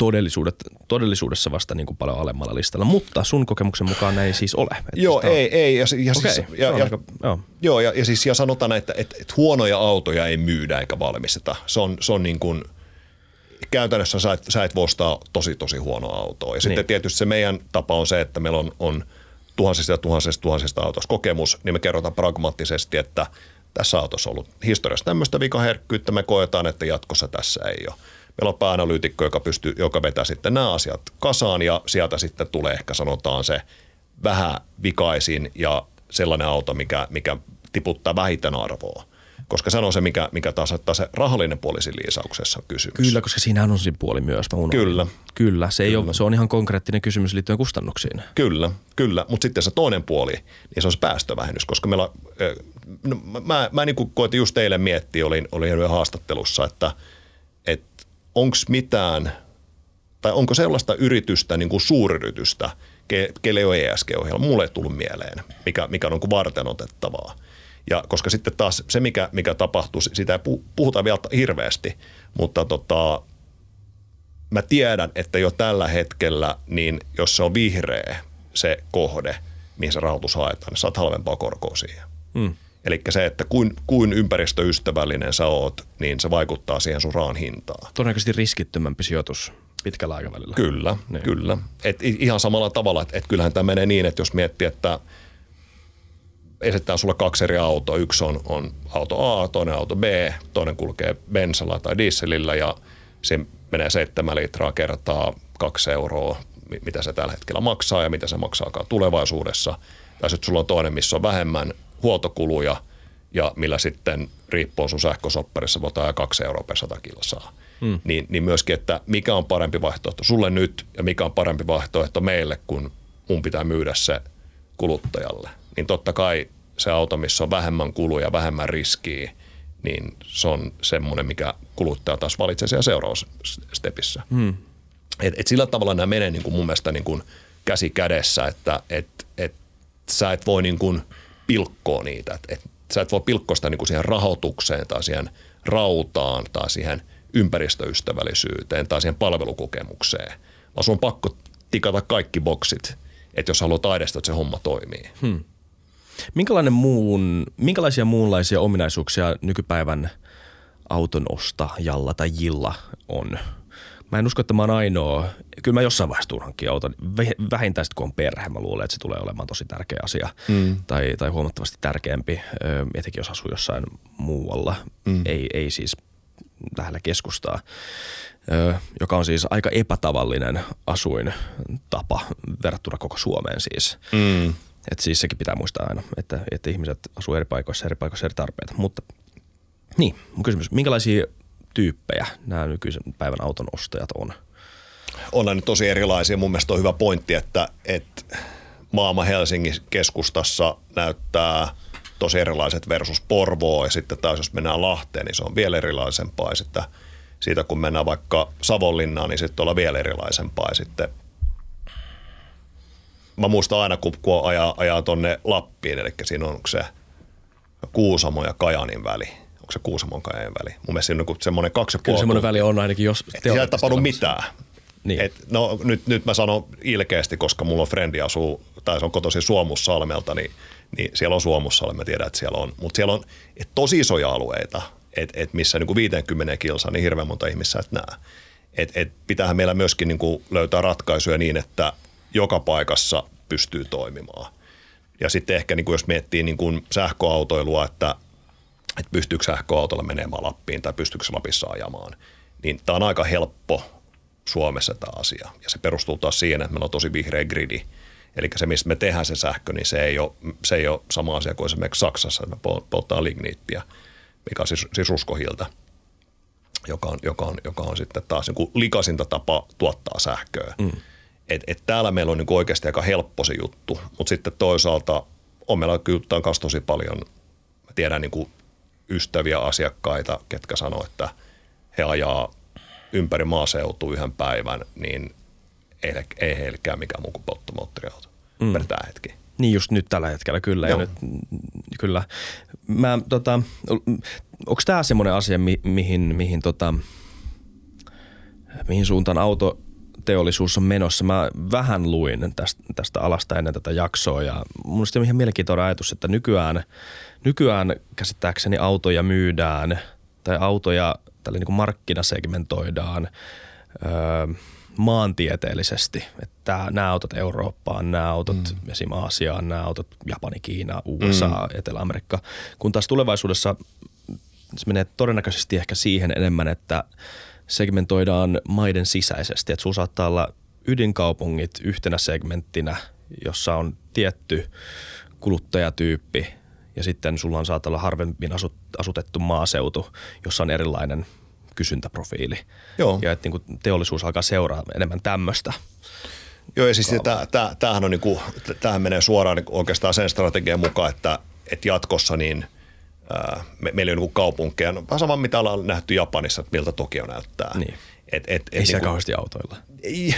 todellisuudessa vasta niin kuin paljon alemmalla listalla. Mutta sun kokemuksen mukaan näin siis ole. Että joo, ei, on... ei. Ja, ja, okay. siis, ja, ja, aika, joo. joo ja, ja, siis, ja sanotaan, että, että, että huonoja autoja ei myydä eikä valmisteta. Se on, se on niin kuin, käytännössä sä et, sä et voi ostaa tosi tosi huonoa autoa. Ja sitten niin. tietysti se meidän tapa on se, että meillä on, on tuhansista ja tuhansista tuhansista autosta kokemus, niin me kerrotaan pragmaattisesti, että tässä autossa on ollut historiassa tämmöistä vikaherkkyyttä, me koetaan, että jatkossa tässä ei ole meillä on pääanalyytikko, joka, pystyy, joka vetää sitten nämä asiat kasaan ja sieltä sitten tulee ehkä sanotaan se vähän vikaisin ja sellainen auto, mikä, mikä tiputtaa vähiten arvoa. Koska se on se, mikä, mikä taas ottaa se rahallinen puoli siinä liisauksessa on kysymys. Kyllä, koska siinä on se puoli myös. Mä kyllä. Kyllä, se, ei Ole, se on ihan konkreettinen kysymys liittyen kustannuksiin. Kyllä, kyllä. Mutta sitten se toinen puoli, niin se on se päästövähennys. Koska meillä, no, mä, mä niin kuin koitin just teille miettiä, olin, olin haastattelussa, että, että onko mitään, tai onko sellaista yritystä, niin kuin suuryritystä, ke, kelle ei ESG-ohjelma, mulle ei tullut mieleen, mikä, mikä on niin varten otettavaa. Ja koska sitten taas se, mikä, mikä tapahtuu, sitä puhuta vielä hirveästi, mutta tota, mä tiedän, että jo tällä hetkellä, niin jos se on vihreä se kohde, mihin se rahoitus haetaan, niin saat halvempaa korkoa siihen. Hmm. Eli se, että kuin, kuin ympäristöystävällinen sä oot, niin se vaikuttaa siihen sun raan hintaan. Todennäköisesti riskittömämpi sijoitus pitkällä aikavälillä. Kyllä, niin. kyllä. Et ihan samalla tavalla, että et kyllähän tämä menee niin, että jos miettii, että esitetään sulle kaksi eri autoa. Yksi on, on auto A, toinen auto B, toinen kulkee bensalla tai dieselillä ja se menee 7 litraa kertaa kaksi euroa, mitä se tällä hetkellä maksaa ja mitä se maksaakaan tulevaisuudessa. Tai sitten sulla on toinen, missä on vähemmän huoltokuluja ja millä sitten riippuu sun sähkösopperissa voi ajaa kaksi euroa per sata kilsaa. Hmm. Niin, niin myöskin, että mikä on parempi vaihtoehto sulle nyt ja mikä on parempi vaihtoehto meille, kun mun pitää myydä se kuluttajalle. Niin totta kai se auto, missä on vähemmän kuluja, vähemmän riskiä, niin se on semmoinen, mikä kuluttaja taas valitsee siellä seurausstepissä. Hmm. Et, et sillä tavalla nämä menee niin kuin mun mielestä niin kuin käsi kädessä, että et, et sä et voi niin kuin – pilkkoa niitä. Et, et sä et voi pilkkoa sitä niin kuin siihen rahoitukseen tai siihen rautaan tai siihen ympäristöystävällisyyteen tai siihen palvelukokemukseen, vaan sun on pakko tikata kaikki boksit, että jos haluat taidesta, että se homma toimii. Hmm. Minkälainen muun, minkälaisia muunlaisia ominaisuuksia nykypäivän auton ostajalla tai jilla on? Mä en usko, että mä oon ainoa. Kyllä mä jossain vaiheessa tuun hankkia auton. Vähintään sitten kun on perhe, mä luulen, että se tulee olemaan tosi tärkeä asia. Mm. Tai, tai huomattavasti tärkeämpi, etenkin jos asuu jossain muualla. Mm. Ei, ei siis lähellä keskustaa, joka on siis aika epätavallinen asuintapa verrattuna koko Suomeen siis. Mm. Et siis sekin pitää muistaa aina, että, että ihmiset asuu eri paikoissa, eri paikoissa eri tarpeita. Mutta niin, mun kysymys, minkälaisia tyyppejä nämä nykyisen päivän auton ostajat on? On nyt tosi erilaisia. Mun mielestä on hyvä pointti, että, että maailma Helsingin keskustassa näyttää tosi erilaiset versus Porvoo ja sitten taas jos mennään Lahteen, niin se on vielä erilaisempaa sitten siitä kun mennään vaikka Savonlinnaan, niin sitten ollaan vielä erilaisempaa sitten mä muistan aina, kun, kun ajaa, ajaa tonne Lappiin, eli siinä on se Kuusamo ja Kajanin väli – onko se Kuusamon Kajanin väli. Mun mielestä siinä on semmoinen kaksi puoli. semmoinen väli on ainakin, jos Siellä ei tapahdu mitään. Niin. Et, no nyt, nyt mä sanon ilkeästi, koska mulla on frendi asuu, tai se on kotoisin Suomussalmelta, niin, niin siellä on Suomussalme, mä tiedän, että siellä on. Mutta siellä on et tosi isoja alueita, että et missä niin kuin 50 kilsaa, niin hirveän monta ihmistä et näe. Et, et pitäähän meillä myöskin niin kuin löytää ratkaisuja niin, että joka paikassa pystyy toimimaan. Ja sitten ehkä niin kuin jos miettii niin kuin sähköautoilua, että että pystyykö sähköautolla menemään Lappiin tai pystyykö se Lapissa ajamaan. Niin tämä on aika helppo Suomessa tämä asia. Ja se perustuu taas siihen, että meillä on tosi vihreä gridi. Eli se, mistä me tehdään se sähkö, niin se ei ole, se ei ole sama asia kuin esimerkiksi Saksassa, että me polttaa ligniittiä, mikä on siis, siis ruskohilta, joka on, joka, on, joka on sitten taas niin kuin likasinta tapa tuottaa sähköä. Mm. et, et täällä meillä on niin oikeasti aika helppo se juttu, mutta sitten toisaalta on meillä kyllä tosi paljon, mä tiedän niin kuin ystäviä asiakkaita, ketkä sanoo, että he ajaa ympäri maaseutua yhden päivän, niin ei, ei heillekään mikään muu kuin polttomoottoriauto mm. per tämä hetki. Niin just nyt tällä hetkellä, kyllä. Ja nyt, kyllä. Mä, tota, onko tämä semmoinen asia, mi, mihin, mihin, tota, mihin suuntaan auto teollisuus on menossa. Mä vähän luin tästä, tästä alasta ennen tätä jaksoa ja mun on ihan mielenkiintoinen ajatus, että nykyään, nykyään käsittääkseni autoja myydään tai autoja tällä niin markkinasegmentoidaan öö, maantieteellisesti. Että nämä autot Eurooppaan, nämä autot mm. esim. Aasiaan, nämä autot Japani, Kiina, USA, mm. Etelä-Amerikka. Kun taas tulevaisuudessa se menee todennäköisesti ehkä siihen enemmän, että segmentoidaan maiden sisäisesti. Että sulla saattaa olla ydinkaupungit yhtenä segmenttinä, jossa on tietty kuluttajatyyppi ja sitten sulla on saattaa olla harvemmin asutettu maaseutu, jossa on erilainen kysyntäprofiili. Joo. Ja että niin teollisuus alkaa seuraa enemmän tämmöistä. Joo, ja siis tämähän, on niin kuin, tämähän menee suoraan niin oikeastaan sen strategian mukaan, että, että jatkossa niin – me, meillä on niin kaupunkeja, no, vähän sama mitä ollaan nähty Japanissa, että miltä Tokio näyttää. Niin. Et, et, et, Ei niin kauheasti autoilla.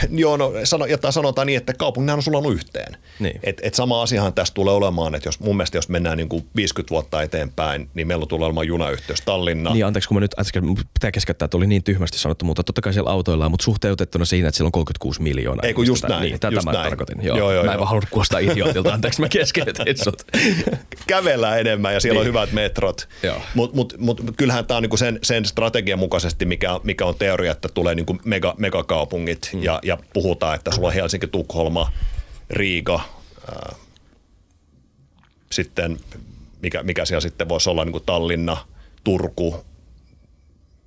Joo, no sano, ja sanotaan niin, että kaupungin on sulannut yhteen. Niin. Et, et sama asiahan tässä tulee olemaan, että jos mun mielestä jos mennään niin kuin 50 vuotta eteenpäin, niin meillä tulee olemaan junayhteys Tallinna. Niin, anteeksi, kun mä nyt äsken pitää keskeyttää, että oli niin tyhmästi sanottu, mutta totta kai siellä autoilla on, mutta suhteutettuna siinä, että siellä on 36 miljoonaa. Ei kun just näin. Niin, tätä just mä näin. tarkoitin. Joo, joo, joo, mä en joo. vaan halunnut kuostaa idiootilta, anteeksi mä keskeytin sut. Kävellään enemmän ja siellä niin. on hyvät metrot. Mutta mut, mut, kyllähän tämä on niinku sen, sen strategian mukaisesti, mikä, mikä on teoria, että tulee niinku mega, megakaupungit mm. ja, ja puhutaan, että sulla on Helsinki, Tukholma, Riga, ää, sitten mikä, mikä siellä sitten voisi olla niin kuin Tallinna, Turku,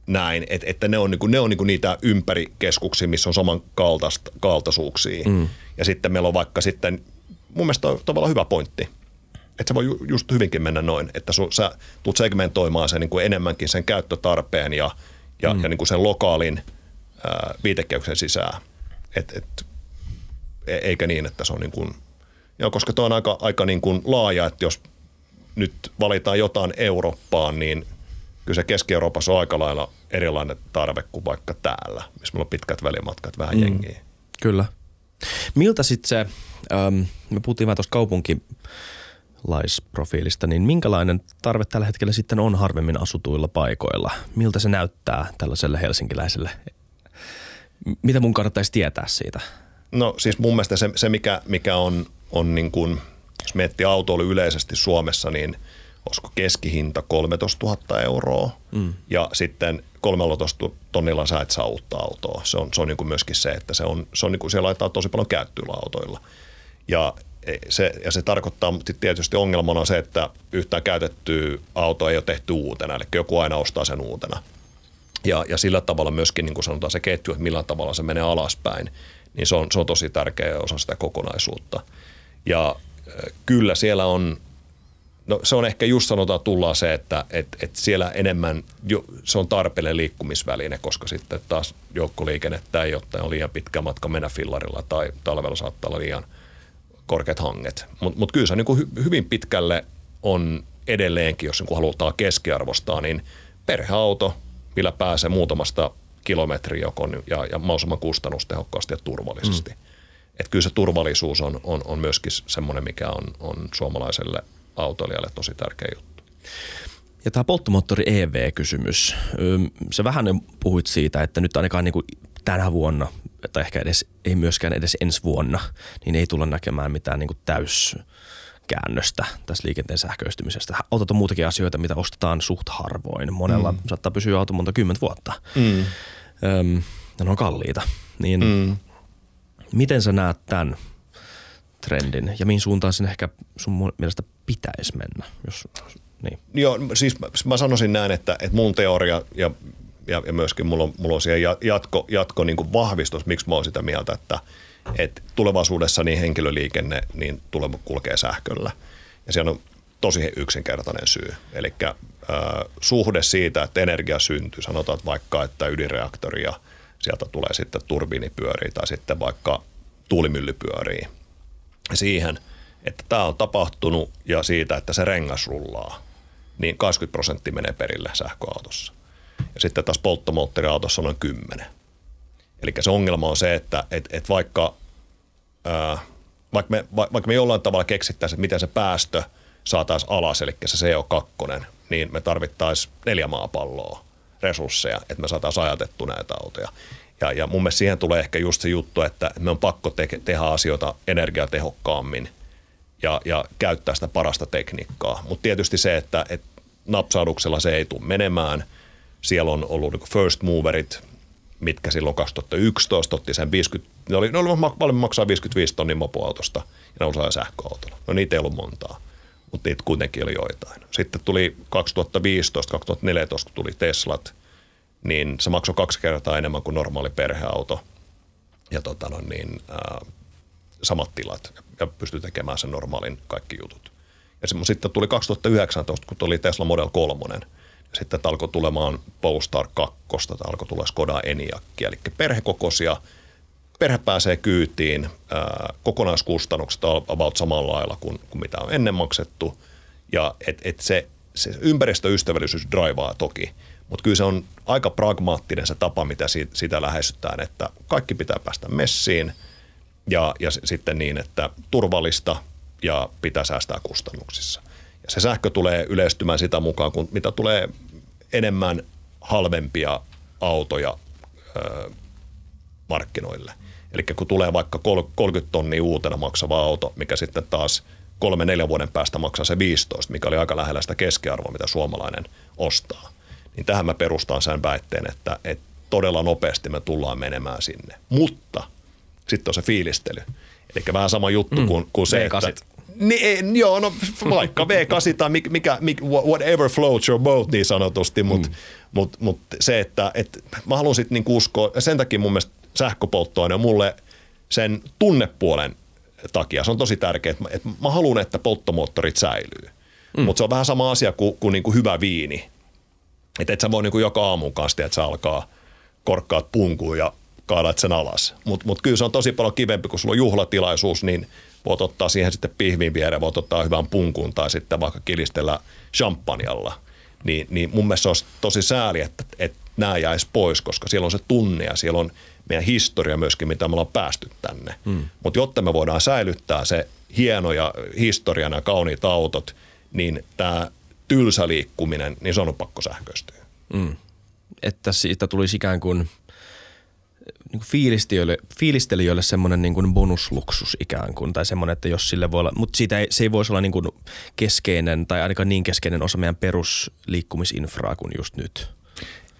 näin, että, että ne on, niin kuin, ne on niin kuin niitä ympärikeskuksia, missä on saman kaltaisuuksia. Mm. Ja sitten meillä on vaikka sitten, mun mielestä on tavallaan hyvä pointti, että se voi just hyvinkin mennä noin, että su, sä tulet segmentoimaan sen niin kuin enemmänkin sen käyttötarpeen ja, ja, mm. ja niin kuin sen lokaalin – viitekehyksen sisään. Et, et, e, eikä niin, että se on niin kuin, joo, koska tuo on aika, aika niin kuin laaja, että jos nyt valitaan jotain Eurooppaan, niin kyllä se Keski-Euroopassa on aika lailla erilainen tarve kuin vaikka täällä, missä meillä on pitkät välimatkat, vähän mm. jengiä. Kyllä. Miltä sitten se, ähm, me puhuttiin vähän tuosta kaupunki laisprofiilista, niin minkälainen tarve tällä hetkellä sitten on harvemmin asutuilla paikoilla? Miltä se näyttää tällaiselle helsinkiläiselle mitä mun kannattaisi tietää siitä? No siis mun mielestä se, se mikä, mikä on, on niin kuin, jos miettii autoilu yleisesti Suomessa, niin olisiko keskihinta 13 000 euroa mm. ja sitten 13 tonnilla sä et saa uutta autoa. Se on, se on niin kuin myöskin se, että se on, se on niin kuin, siellä laittaa tosi paljon käyttöillä autoilla. Ja se, ja se tarkoittaa tietysti ongelmana on se, että yhtään käytettyä autoa ei ole tehty uutena, eli joku aina ostaa sen uutena ja, ja sillä tavalla myöskin niin kuin sanotaan se ketju, että millä tavalla se menee alaspäin, niin se on, se on tosi tärkeä osa sitä kokonaisuutta. Ja kyllä siellä on, no se on ehkä just sanotaan tullaan se, että et, et siellä enemmän, jo, se on tarpeellinen liikkumisväline, koska sitten taas joukkoliikennettä ei ole, on liian pitkä matka mennä fillarilla tai talvella saattaa olla liian korkeat hanget. Mutta mut kyllä se niin kuin hy, hyvin pitkälle on edelleenkin, jos niin halutaan keskiarvostaa, niin perheauto – millä pääsee muutamasta kilometriä joko ja, ja mahdollisimman kustannustehokkaasti ja turvallisesti. Mm. Et kyllä se turvallisuus on, on, on myöskin semmoinen, mikä on, on suomalaiselle autoilijalle tosi tärkeä juttu. Ja tämä polttomoottori EV-kysymys. Se vähän puhuit siitä, että nyt ainakaan niin kuin tänä vuonna, tai ehkä edes, ei myöskään edes ensi vuonna, niin ei tulla näkemään mitään niin kuin täys käännöstä tässä liikenteen sähköistymisestä. Autot on muutakin asioita, mitä ostetaan suht harvoin. Monella mm. saattaa pysyä auto monta kymmentä vuotta. Mm. Öm, ne on kalliita. Niin mm. miten sä näet tämän trendin ja mihin suuntaan sen ehkä sun mielestä pitäisi mennä? Jos, niin. Joo, siis mä, mä sanoisin näin, että, että mun teoria ja, ja, ja myöskin mulla on, mulla on siihen jatko, jatko niin kuin vahvistus, miksi mä oon sitä mieltä, että – että tulevaisuudessa niin henkilöliikenne niin tulee kulkee sähköllä. Ja se on tosi yksinkertainen syy. Eli äh, suhde siitä, että energia syntyy, sanotaan että vaikka, että ydinreaktori ja sieltä tulee sitten turbiinipyöriä tai sitten vaikka tuulimylly pyörii. Siihen, että tämä on tapahtunut ja siitä, että se rengas rullaa, niin 20 prosenttia menee perille sähköautossa. Ja sitten taas polttomoottoriautossa on noin 10. Eli se ongelma on se, että et, et vaikka, ää, vaikka, me, vaikka me jollain tavalla keksittäisiin, että miten se päästö saataisiin alas, eli se CO2, niin me tarvittaisiin neljä maapalloa resursseja, että me saataisiin ajatettu näitä autoja. Ja, ja mun mielestä siihen tulee ehkä just se juttu, että me on pakko te- tehdä asioita energiatehokkaammin ja, ja käyttää sitä parasta tekniikkaa. Mutta tietysti se, että et napsauduksella se ei tule menemään. Siellä on ollut niin first moverit, mitkä silloin 2011 otti sen 50, ne oli, ne oli valmiin maksaa 55 tonnin mopoautosta ja ne osaa sähköautolla. No niitä ei ollut montaa, mutta niitä kuitenkin oli joitain. Sitten tuli 2015-2014, kun tuli Teslat, niin se maksoi kaksi kertaa enemmän kuin normaali perheauto ja tota no niin, ää, samat tilat ja pystyi tekemään sen normaalin kaikki jutut. Ja sitten tuli 2019, kun tuli Tesla Model 3, sitten alkoi tulemaan Polestar 2, alkoi tulla Skoda Enyaqia, eli perhekokoisia, perhe pääsee kyytiin, ää, kokonaiskustannukset on about samalla lailla kuin, kuin mitä on ennen maksettu, ja et, et se, se ympäristöystävällisyys draivaa toki, mutta kyllä se on aika pragmaattinen se tapa, mitä siitä, sitä lähestytään, että kaikki pitää päästä messiin, ja, ja sitten niin, että turvallista ja pitää säästää kustannuksissa. Ja se sähkö tulee yleistymään sitä mukaan, kun mitä tulee enemmän halvempia autoja ö, markkinoille. Eli kun tulee vaikka 30 tonnia uutena maksava auto, mikä sitten taas kolme neljän vuoden päästä maksaa se 15, mikä oli aika lähellä sitä keskiarvoa, mitä suomalainen ostaa. Niin tähän mä perustan sen väitteen, että, että todella nopeasti me tullaan menemään sinne. Mutta sitten on se fiilistely. Eli vähän sama juttu mm. kuin, kuin se, V8. että niin, joo, no vaikka V8 tai mikä, mikä, whatever floats your boat niin sanotusti, mutta mm. mut, mut se, että et, mä haluan sitten niinku uskoa, sen takia mun mielestä sähköpolttoaine on mulle sen tunnepuolen takia, se on tosi tärkeää, että mä, et mä haluan, että polttomoottorit säilyy. Mm. Mutta se on vähän sama asia kuin, kuin niinku hyvä viini. Että et sä voi niinku joka aamun kanssa, että sä alkaa korkkaat punkuun ja kaadat sen alas. Mutta mut kyllä se on tosi paljon kivempi, kun sulla on juhlatilaisuus, niin – voit ottaa siihen sitten pihvin viereen, voit ottaa hyvän punkun tai sitten vaikka kilistellä champanjalla. Niin, niin mun mielestä se olisi tosi sääli, että, että nämä jäisi pois, koska siellä on se tunne ja siellä on meidän historia myöskin, mitä me ollaan päästy tänne. Mm. Mutta jotta me voidaan säilyttää se hieno ja historiana kauniit autot, niin tämä tylsä liikkuminen, niin se on pakko sähköistyä. Mm. Että siitä tulisi ikään kuin – niin fiilistelijöille, fiilistelijöille semmoinen niin kuin bonusluksus ikään kuin, tai semmoinen, että jos sille voi olla, mutta siitä ei, se ei voisi olla niin kuin keskeinen tai ainakaan niin keskeinen osa meidän perusliikkumisinfraa kuin just nyt.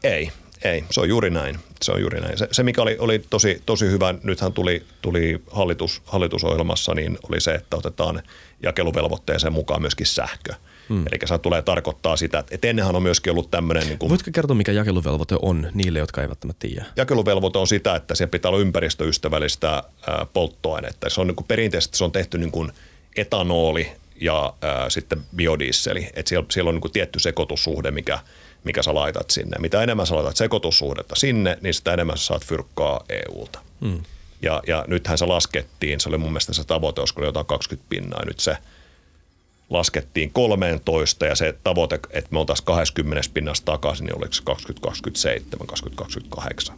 Ei, ei, se on juuri näin. Se on juuri näin. Se, se mikä oli, oli tosi, tosi hyvä, nythän tuli, tuli hallitus, hallitusohjelmassa, niin oli se, että otetaan jakeluvelvoitteeseen mukaan myöskin sähkö – Mm. Eli se tulee tarkoittaa sitä, että ennenhän on myöskin ollut tämmöinen... Niin kuin, Voitko kertoa, mikä jakeluvelvoite on niille, jotka eivät välttämättä tiedä? Jakeluvelvoite on sitä, että siellä pitää olla ympäristöystävällistä ää, polttoainetta. Se on niin kuin, perinteisesti se on tehty niin kuin etanoli ja ää, sitten biodieseli. Et siellä, siellä on niin kuin tietty sekoitussuhde, mikä, mikä sä laitat sinne. Mitä enemmän sä laitat sekoitussuhdetta sinne, niin sitä enemmän sä saat fyrkkaa EUlta. Mm. Ja, ja nythän se laskettiin, se oli mun mielestä se tavoite, olisiko jotain 20 pinnaa, nyt se – laskettiin 13 ja se tavoite, että me oltaisiin 20 pinnasta takaisin, niin oliko se 2027, 2028.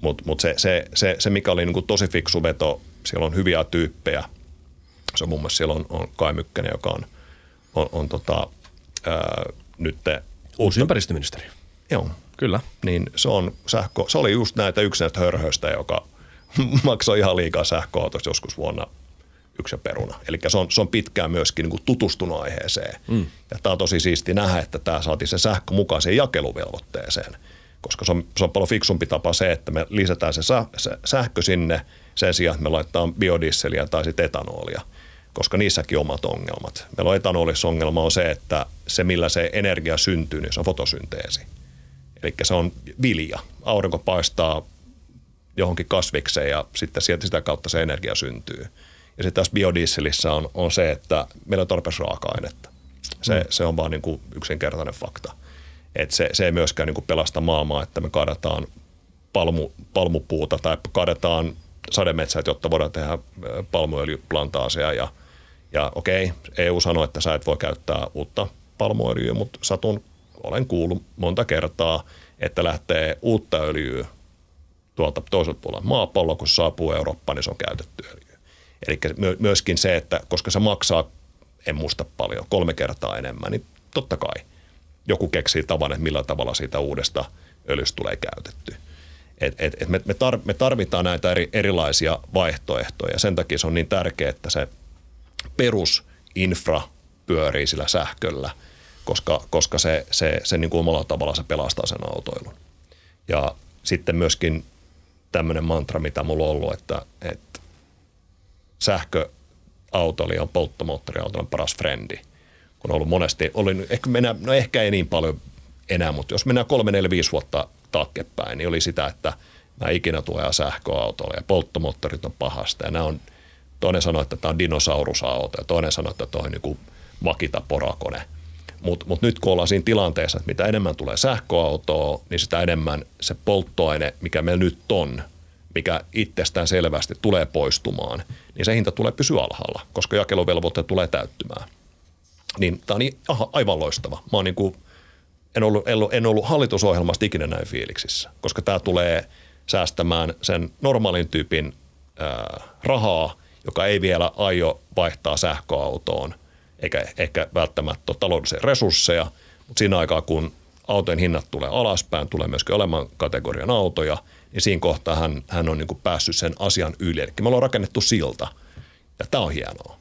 Mutta mut se, se, se, se, mikä oli niinku tosi fiksu veto, siellä on hyviä tyyppejä. Se on muun muassa siellä on, on Kai Mykkänen, joka on, on, on tota, ää, nyt Uusi ympäristöministeri. Joo. Kyllä. Niin se, on sähkö, se oli just näitä yksi näistä hörhöistä, joka maksoi ihan liikaa sähköautosta joskus vuonna yksi peruna. Eli se on, se on pitkään myöskin niin kuin tutustunut aiheeseen. Mm. Ja tämä on tosi siisti nähdä, että tämä saatiin se sähkö mukaan siihen jakeluvelvoitteeseen. Koska se on, se on paljon fiksumpi tapa se, että me lisätään se, sä, se sähkö sinne sen sijaan, että me laitetaan biodieseliä tai sitten etanolia koska niissäkin omat ongelmat. Meillä on etanolissa ongelma on se, että se millä se energia syntyy, niin se on fotosynteesi. Eli se on vilja. Aurinko paistaa johonkin kasvikseen ja sitten sieltä sitä kautta se energia syntyy. Ja sitten taas biodieselissä on, on se, että meillä on tarpeeksi raaka-ainetta. Se, mm. se on vaan niin kuin yksinkertainen fakta. Et se, se ei myöskään niin kuin pelasta maailmaa, että me kaadetaan palmu, palmupuuta tai kaadetaan sademetsät, jotta voidaan tehdä palmuöljyplantaaseja ja, ja okei, EU sanoi, että sä et voi käyttää uutta palmuöljyä, mutta satun, olen kuullut monta kertaa, että lähtee uutta öljyä tuolta toiselta puolella maapalloa, kun se saapuu Eurooppaan, niin se on käytetty öljyä. Eli myöskin se, että koska se maksaa, en muista paljon, kolme kertaa enemmän, niin totta kai joku keksii tavan, että millä tavalla siitä uudesta öljystä tulee käytetty. Et, et, et me, tar, me tarvitaan näitä eri, erilaisia vaihtoehtoja. Sen takia se on niin tärkeää, että se perusinfra pyörii sillä sähköllä, koska, koska se, se, se niin kuin omalla tavalla se pelastaa sen autoilun. Ja sitten myöskin tämmöinen mantra, mitä mulla on ollut, että, että sähköautoili on polttomoottoriautoilun paras frendi. Kun on ollut monesti, oli, ehkä, mennä, no ehkä ei niin paljon enää, mutta jos mennään kolme, neljä, viisi vuotta taaksepäin, niin oli sitä, että mä ikinä tulee sähköautolla ja polttomoottorit on pahasta. Ja on, toinen sanoi, että tämä on dinosaurusauto ja toinen sanoi, että tämä on niin vakita porakone. Mutta mut nyt kun ollaan siinä tilanteessa, että mitä enemmän tulee sähköautoa, niin sitä enemmän se polttoaine, mikä meillä nyt on, mikä selvästi tulee poistumaan, niin se hinta tulee pysyä alhaalla, koska jakeluvelvoite tulee täyttymään. Niin tämä on niin, aha, aivan loistava. Mä oon niin kuin en ollut, en ollut hallitusohjelmasta ikinä näin fiiliksissä, koska tämä tulee säästämään sen normaalin tyypin ää, rahaa, joka ei vielä aio vaihtaa sähköautoon, eikä ehkä välttämättä taloudellisia resursseja, mutta siinä aikaa, kun autojen hinnat tulee alaspäin, tulee myöskin olemaan kategorian autoja, niin siinä kohtaa hän, hän on niin kuin päässyt sen asian yli. Eli me ollaan rakennettu silta, ja tämä on hienoa.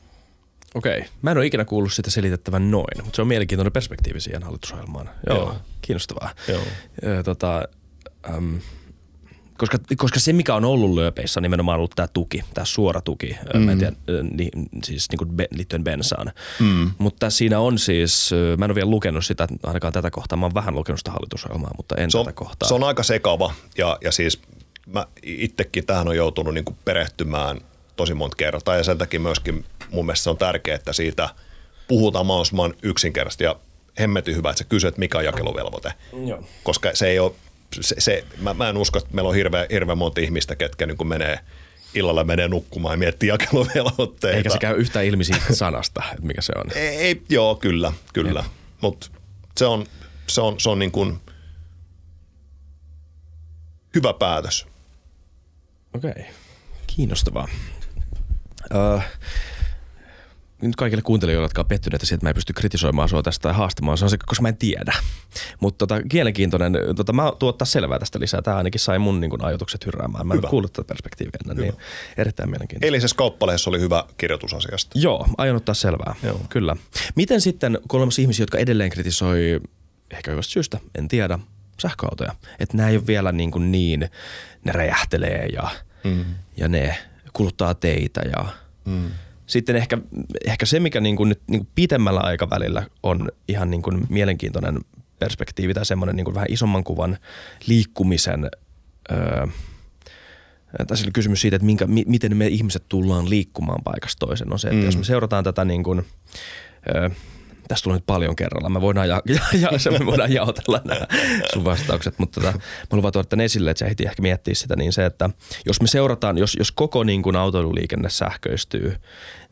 Okei. Mä en ole ikinä kuullut sitä selitettävän noin, mutta se on mielenkiintoinen perspektiivi siihen hallitusohjelmaan. Joo, Joo. kiinnostavaa. Joo. Tota, äm, koska, koska se, mikä on ollut lööpeissä, on nimenomaan ollut tämä tuki, tämä suora tuki, mm. mä en tiedä, ni, siis niin kuin be, liittyen bensaan. Mm. Mutta siinä on siis, mä en ole vielä lukenut sitä, ainakaan tätä kohtaa, mä oon vähän lukenut sitä hallitusohjelmaa, mutta en se on, tätä kohtaa. Se on aika sekava ja, ja siis mä itsekin tähän on joutunut niin kuin perehtymään tosi monta kertaa ja sen takia myöskin mun mielestä on tärkeää, että siitä puhutaan mahdollisimman yksinkertaisesti ja hemmetin hyvä, että sä kysyt, mikä on jakeluvelvoite. Joo. Koska se ei ole, se, se, mä, mä en usko, että meillä on hirveän hirveä monta ihmistä, ketkä niin kuin menee illalla menee nukkumaan ja miettii jakeluvelvoitteita. Eikä se käy yhtään ilmi siitä sanasta, että mikä se on. Ei, ei joo, kyllä, kyllä. Mutta se on, se on, se on niin kuin hyvä päätös. Okei, okay. kiinnostavaa. Uh, nyt kaikille kuuntelijoille, jotka on pettyneitä siitä, että mä en pysty kritisoimaan sua tästä tai haastamaan, se on se, koska mä en tiedä. Mutta tota, kielenkiintoinen, tota, mä tuottaa selvää tästä lisää. Tämä ainakin sai mun niin kun, ajatukset hyrräämään. Mä en kuullut tätä perspektiiviä ennen, niin erittäin mielenkiintoista. Eilisessä kauppalehdessä oli hyvä kirjoitus asiasta. Joo, aion ottaa selvää, Joo. kyllä. Miten sitten, kun olemassa ihmisiä, jotka edelleen kritisoi, ehkä hyvästä syystä, en tiedä, sähköautoja, että nämä ei ole vielä niin, kuin niin ne räjähtelee ja, mm. ja ne kuluttaa teitä ja mm. Sitten ehkä, ehkä se, mikä niin kuin nyt niin kuin pitemmällä aikavälillä on ihan niin kuin mielenkiintoinen perspektiivi tai semmoinen niin kuin vähän isomman kuvan liikkumisen öö, tässä oli kysymys siitä, että minkä, miten me ihmiset tullaan liikkumaan paikasta toisen. On se, että mm. jos me seurataan tätä niin kuin, öö, Tästä tulee nyt paljon kerralla. Me voidaan, ja, ja, ja, me voidaan jaotella nämä sun vastaukset, mutta tota, mä luvan tuoda tämän esille, että sä heti ehkä miettiä sitä, niin se, että jos me seurataan, jos, jos koko niin kuin autoiluliikenne sähköistyy,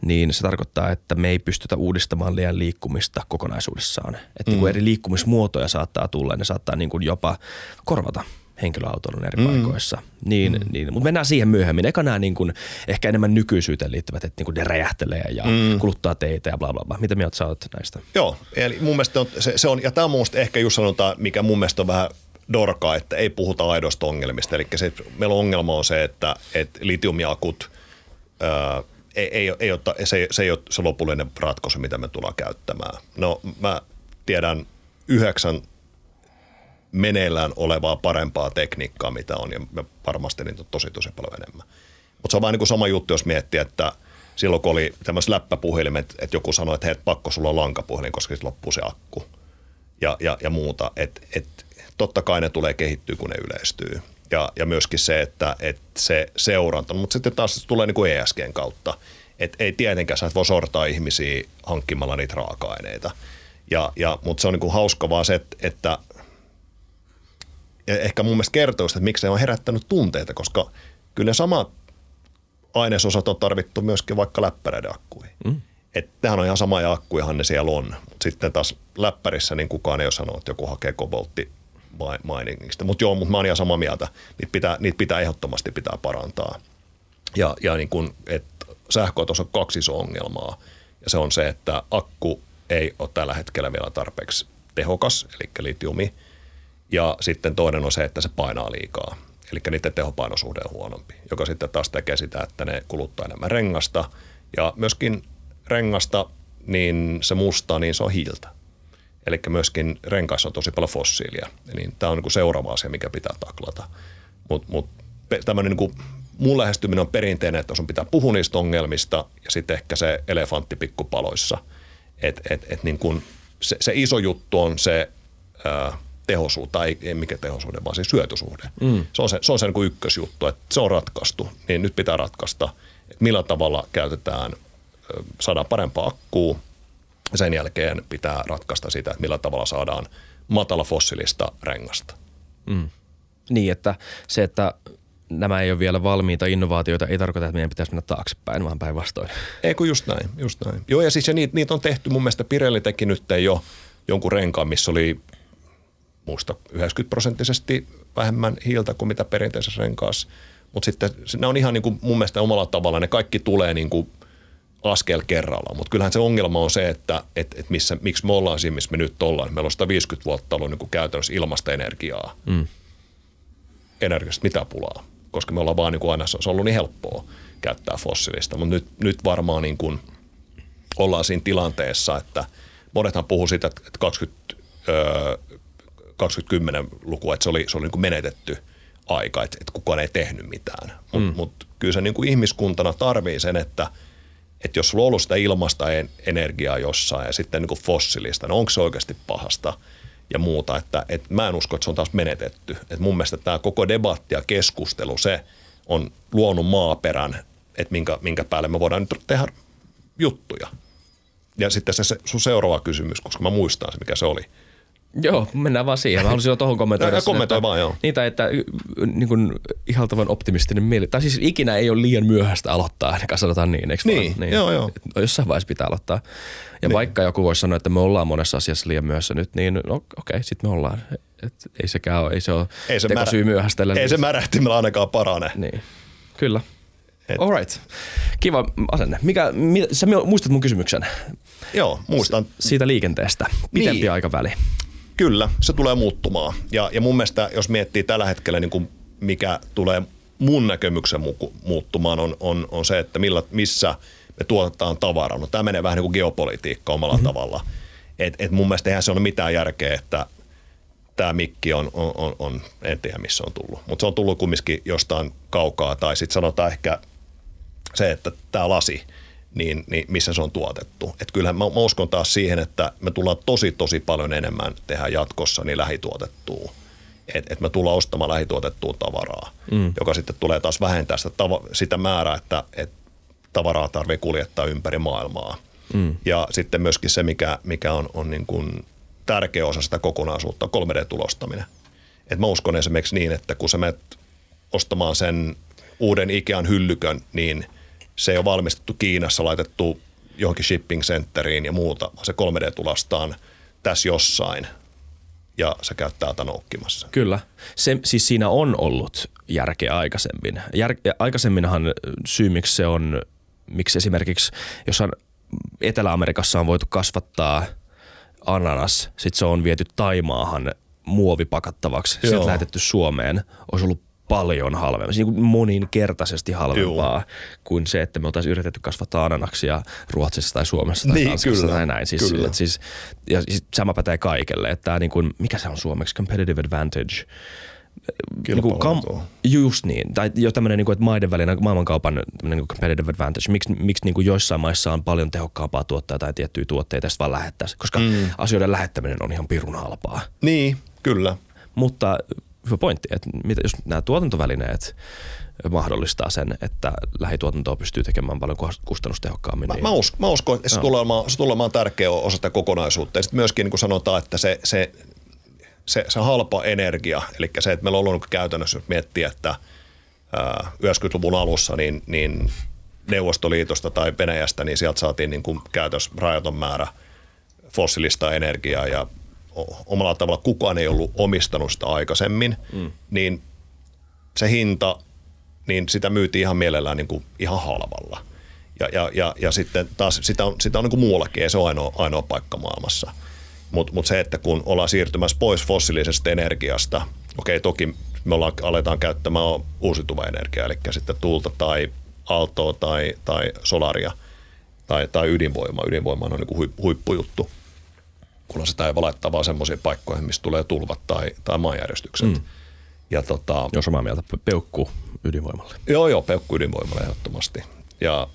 niin se tarkoittaa, että me ei pystytä uudistamaan liian liikkumista kokonaisuudessaan. Että mm. niin kuin eri liikkumismuotoja saattaa tulla ja ne saattaa niin kuin jopa korvata henkilöautoilun eri mm. paikoissa. Niin, mm. niin, mutta mennään siihen myöhemmin. Eka nämä niin kuin, ehkä enemmän nykyisyyteen liittyvät, että niin kuin ne räjähtelee ja mm. kuluttaa teitä ja bla bla bla. Mitä mieltä sä oot näistä? Joo, eli mun mielestä on, se, se on, ja tämä on mun ehkä just sanotaan, mikä mun mielestä on vähän dorkaa, että ei puhuta aidosta ongelmista. Eli se, meillä ongelma on se, että, että litiumiakut, ää, ei, ei, ei ole, se, se ei ole se lopullinen ratkaisu, mitä me tullaan käyttämään. No mä tiedän yhdeksän meneillään olevaa parempaa tekniikkaa, mitä on, ja varmasti niitä on tosi tosi paljon enemmän. Mutta se on vähän niin kuin sama juttu, jos miettii, että silloin kun oli tämmöiset läppäpuhelimet, että joku sanoi, että hei, pakko sulla on lankapuhelin, koska sitten loppuu se akku ja, ja, ja muuta. Että et, totta kai ne tulee kehittyä, kun ne yleistyy. Ja, ja myöskin se, että, että se seuranta, mutta sitten taas se tulee niin kuin ESGn kautta. Että ei tietenkään sä et voi sortaa ihmisiä hankkimalla niitä raaka-aineita. Ja, ja, mutta se on niin kuin hauska vaan se, että, että ja ehkä mun mielestä kertoo sitä, että miksi se on herättänyt tunteita, koska kyllä ne samat ainesosat on tarvittu myöskin vaikka läppäreiden akkuihin. Mm. Että nehän on ihan samoja akkujahan ne siellä on, mutta sitten taas läppärissä niin kukaan ei ole sanonut, että joku hakee koboltti mainingista. Mutta joo, mutta mä oon ihan samaa mieltä. Niitä pitää, niitä pitää ehdottomasti pitää parantaa. Ja, ja niin kun, että sähköautossa on kaksi isoa ongelmaa. Ja se on se, että akku ei ole tällä hetkellä vielä tarpeeksi tehokas, eli litiumi. Ja sitten toinen on se, että se painaa liikaa. Eli niiden tehopainosuhde on huonompi, joka sitten taas tekee sitä, että ne kuluttaa enemmän rengasta. Ja myöskin rengasta, niin se musta, niin se on hiiltä. Eli myöskin renkaissa on tosi paljon fossiilia. Eli tämä on niin seuraava asia, mikä pitää taklata. Mutta mut, tämmöinen niin mun lähestyminen on perinteinen, että sun pitää puhua niistä ongelmista ja sitten ehkä se elefantti pikkupaloissa. Et, et, et niin kuin se, se iso juttu on se ää, tehosuus, tai ei mikä tehosuhde, vaan siis syötysuhde. Mm. Se on se, se, on se niin kuin ykkösjuttu, että se on ratkaistu, niin nyt pitää ratkaista, että millä tavalla käytetään, saadaan parempaa akkuu, sen jälkeen pitää ratkaista sitä, että millä tavalla saadaan matala fossiilista rengasta. Mm. Niin, että se, että nämä ei ole vielä valmiita innovaatioita, ei tarkoita, että meidän pitäisi mennä taaksepäin, vaan päinvastoin. Ei kun just näin, just näin. Joo, ja siis ja niitä, niitä on tehty, mun mielestä Pirelli teki nyt jo jonkun renkaan, missä oli muista 90 prosenttisesti vähemmän hiiltä kuin mitä perinteisessä renkaassa. Mutta sitten ne on ihan niin kuin mun mielestä omalla tavalla, ne kaikki tulee niin kuin askel kerrallaan. Mutta kyllähän se ongelma on se, että et, et missä, miksi me ollaan siinä, missä me nyt ollaan. Meillä on 150 vuotta ollut niin kuin käytännössä ilmasta energiaa. Mm. Energiasta mitä pulaa? Koska me ollaan vaan niin kuin aina, se on ollut niin helppoa käyttää fossiilista. Mutta nyt, nyt varmaan niin kuin ollaan siinä tilanteessa, että monethan puhuu siitä, että 20, öö, 2010-lukua, että se oli, se oli niin kuin menetetty aika, että, että kukaan ei tehnyt mitään. Mutta mm. mut kyllä se niin kuin ihmiskuntana tarvii sen, että, että jos sulla on ollut sitä ilmasta energiaa jossain ja sitten niin kuin fossiilista, niin onko se oikeasti pahasta ja muuta. Että, että mä en usko, että se on taas menetetty. Et mun mielestä tämä koko debatti ja keskustelu, se on luonut maaperän, että minkä, minkä päälle me voidaan nyt tehdä juttuja. Ja sitten se, se sun seuraava kysymys, koska mä muistan se, mikä se oli – Joo, mennään vaan siihen. Mä haluaisin jo tuohon kommentoida. Kommentoi vaan, joo. Niitä, että niin kuin, ihaltavan optimistinen mieli. Tai siis ikinä ei ole liian myöhäistä aloittaa, ainakaan sanotaan niin, eikö niin, niin, joo, joo. Et, jossain vaiheessa pitää aloittaa. Ja niin. vaikka joku voisi sanoa, että me ollaan monessa asiassa liian myöhässä nyt, niin no, okei, okay, sitten me ollaan. Et, ei sekään ole, ei se ole ei se tekosyy märä, myöhästellä. Ei se märähtimellä ainakaan parane. Niin, kyllä. Et. All right. Kiva asenne. Mikä, mi, sä muistat mun kysymyksen? Joo, muistan. Siitä liikenteestä. Pitempi niin. aikaväli. Kyllä, se tulee muuttumaan. Ja, ja mun mielestä, jos miettii tällä hetkellä, niin kuin mikä tulee mun näkemyksen muuttumaan, on, on, on se, että millä, missä me tuotetaan tavaraa. No tämä menee vähän niin kuin geopolitiikka omalla mm-hmm. tavalla. Et, et mun mielestä eihän se ole mitään järkeä, että tämä mikki on, on, on, on, en tiedä missä on tullut, mutta se on tullut kumminkin jostain kaukaa. Tai sitten sanotaan ehkä se, että tämä lasi – niin, niin missä se on tuotettu. Et kyllähän mä, mä uskon taas siihen, että me tullaan tosi tosi paljon enemmän tehdä jatkossa niin lähituotettua. Että et me tullaan ostamaan lähituotettua tavaraa, mm. joka sitten tulee taas vähentää sitä, tava, sitä määrää, että et tavaraa tarvii kuljettaa ympäri maailmaa. Mm. Ja sitten myöskin se, mikä, mikä on, on niin kuin tärkeä osa sitä kokonaisuutta, 3D-tulostaminen. Et mä uskon esimerkiksi niin, että kun sä menet ostamaan sen uuden Ikean hyllykön, niin – se ei ole valmistettu Kiinassa, laitettu johonkin shipping centeriin ja muuta, vaan se 3D-tulastaan tässä jossain ja se käyttää täältä noukkimassa. Kyllä. Se, siis siinä on ollut järkeä aikaisemmin. Jär, aikaisemminhan syy, miksi se on, miksi esimerkiksi jossain Etelä-Amerikassa on voitu kasvattaa ananas, sitten se on viety Taimaahan muovipakattavaksi, sitten lähetetty Suomeen, olisi ollut paljon halvempaa, siis niin kuin moninkertaisesti halvempaa Juu. kuin se, että me oltaisiin yritetty kasvattaa ananaksia Ruotsissa tai Suomessa tai niin, Tanskassa kyllä, tai näin. Siis, kyllä. siis, ja siis sama pätee kaikelle, että tämä niin kuin, mikä se on suomeksi, competitive advantage – niin kuin kam- just niin. Tai jo tämmöinen, niin kuin, että maiden välinen maailmankaupan niin kuin competitive advantage. Miksi, miksi niin kuin joissain maissa on paljon tehokkaampaa tuottaa tai tiettyjä tuotteita, tästä vaan lähettäisiin. Koska mm. asioiden lähettäminen on ihan pirun halpaa. Niin, kyllä. Mutta hyvä pointti, että mitä, jos nämä tuotantovälineet mahdollistaa sen, että lähituotantoa pystyy tekemään paljon kustannustehokkaammin. Mä, niin... mä, uskon, mä uskon, että se, no. tulee olemaan, se tulee olemaan tärkeä osa sitä kokonaisuutta. Ja sitten myöskin niin kuin sanotaan, että se, se, se, se halpa energia, eli se, että meillä on ollut käytännössä, jos miettii, että ää, 90-luvun alussa, niin, niin Neuvostoliitosta tai Venäjästä, niin sieltä saatiin niin kuin käytös rajaton määrä fossiilista energiaa ja omalla tavalla kukaan ei ollut omistanut sitä aikaisemmin, mm. niin se hinta, niin sitä myytiin ihan mielellään niin kuin ihan halvalla. Ja, ja, ja, ja sitten taas sitä on, sitä on niin kuin muuallakin, ei se ole ainoa, ainoa paikka maailmassa. Mutta mut se, että kun ollaan siirtymässä pois fossiilisesta energiasta, okei toki me ollaan, aletaan käyttämään uusiutuvaa energiaa, eli sitten tuulta tai aaltoa tai, tai solaria tai, tai ydinvoima. Ydinvoima on niin kuin huippujuttu, kun sitä ei valaittaa vaan semmoisiin paikkoihin, missä tulee tulvat tai, tai maanjärjestykset. Mm. Ja tota, joo, samaa mieltä. Peukku ydinvoimalle. Joo, joo, peukku ydinvoimalle ehdottomasti. Ja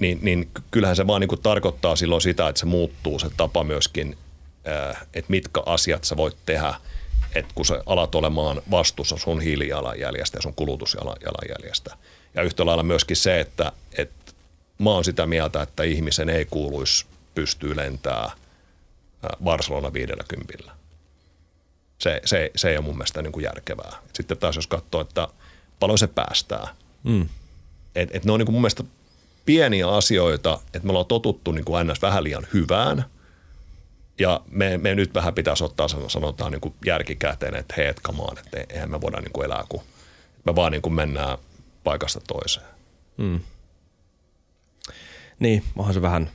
niin, niin kyllähän se vaan niin kuin tarkoittaa silloin sitä, että se muuttuu se tapa myöskin, äh, että mitkä asiat sä voit tehdä, että kun sä alat olemaan vastuussa sun hiilijalanjäljestä ja sun kulutusjalanjäljestä. Ja yhtä lailla myöskin se, että, että mä oon sitä mieltä, että ihmisen ei kuuluisi pystyä lentää äh, Barcelona 50. Se, se, se ei ole mun mielestä niin kuin järkevää. Sitten taas jos katsoo, että paljon se päästää. Mm. Et, et ne on niin kuin mun mielestä pieniä asioita, että me ollaan totuttu niin kuin ns. vähän liian hyvään. Ja me, me nyt vähän pitäisi ottaa, sanotaan niin kuin järkikäteen, että hei, et että eihän me voida niin kuin elää, kun me vaan niin kuin mennään paikasta toiseen. Mm. Niin, onhan se vähän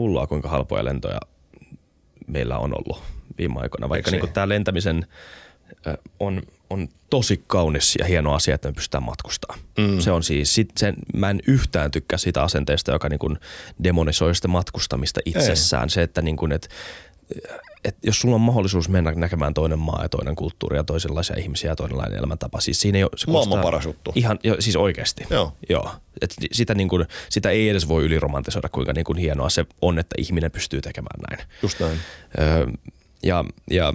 hullua, kuinka halpoja lentoja meillä on ollut viime aikoina. Vaikka niin tämä lentämisen on, on tosi kaunis ja hieno asia, että me pystytään matkustamaan. Mm. Se on siis, sit, sen, mä en yhtään tykkää sitä asenteesta, joka niin kuin demonisoi sitä matkustamista itsessään. Ei. Se, että niin kuin, et, et jos sulla on mahdollisuus mennä näkemään toinen maa ja toinen kulttuuri ja toisenlaisia ihmisiä ja toinenlainen elämäntapa, siis siinä ei ole, se Maailman paras juttu. Ihan, jo, siis oikeasti. Joo. Joo. Et sitä, niin kuin, sitä ei edes voi yliromantisoida, kuinka niin kuin hienoa se on, että ihminen pystyy tekemään näin. Just näin. Öö, ja, ja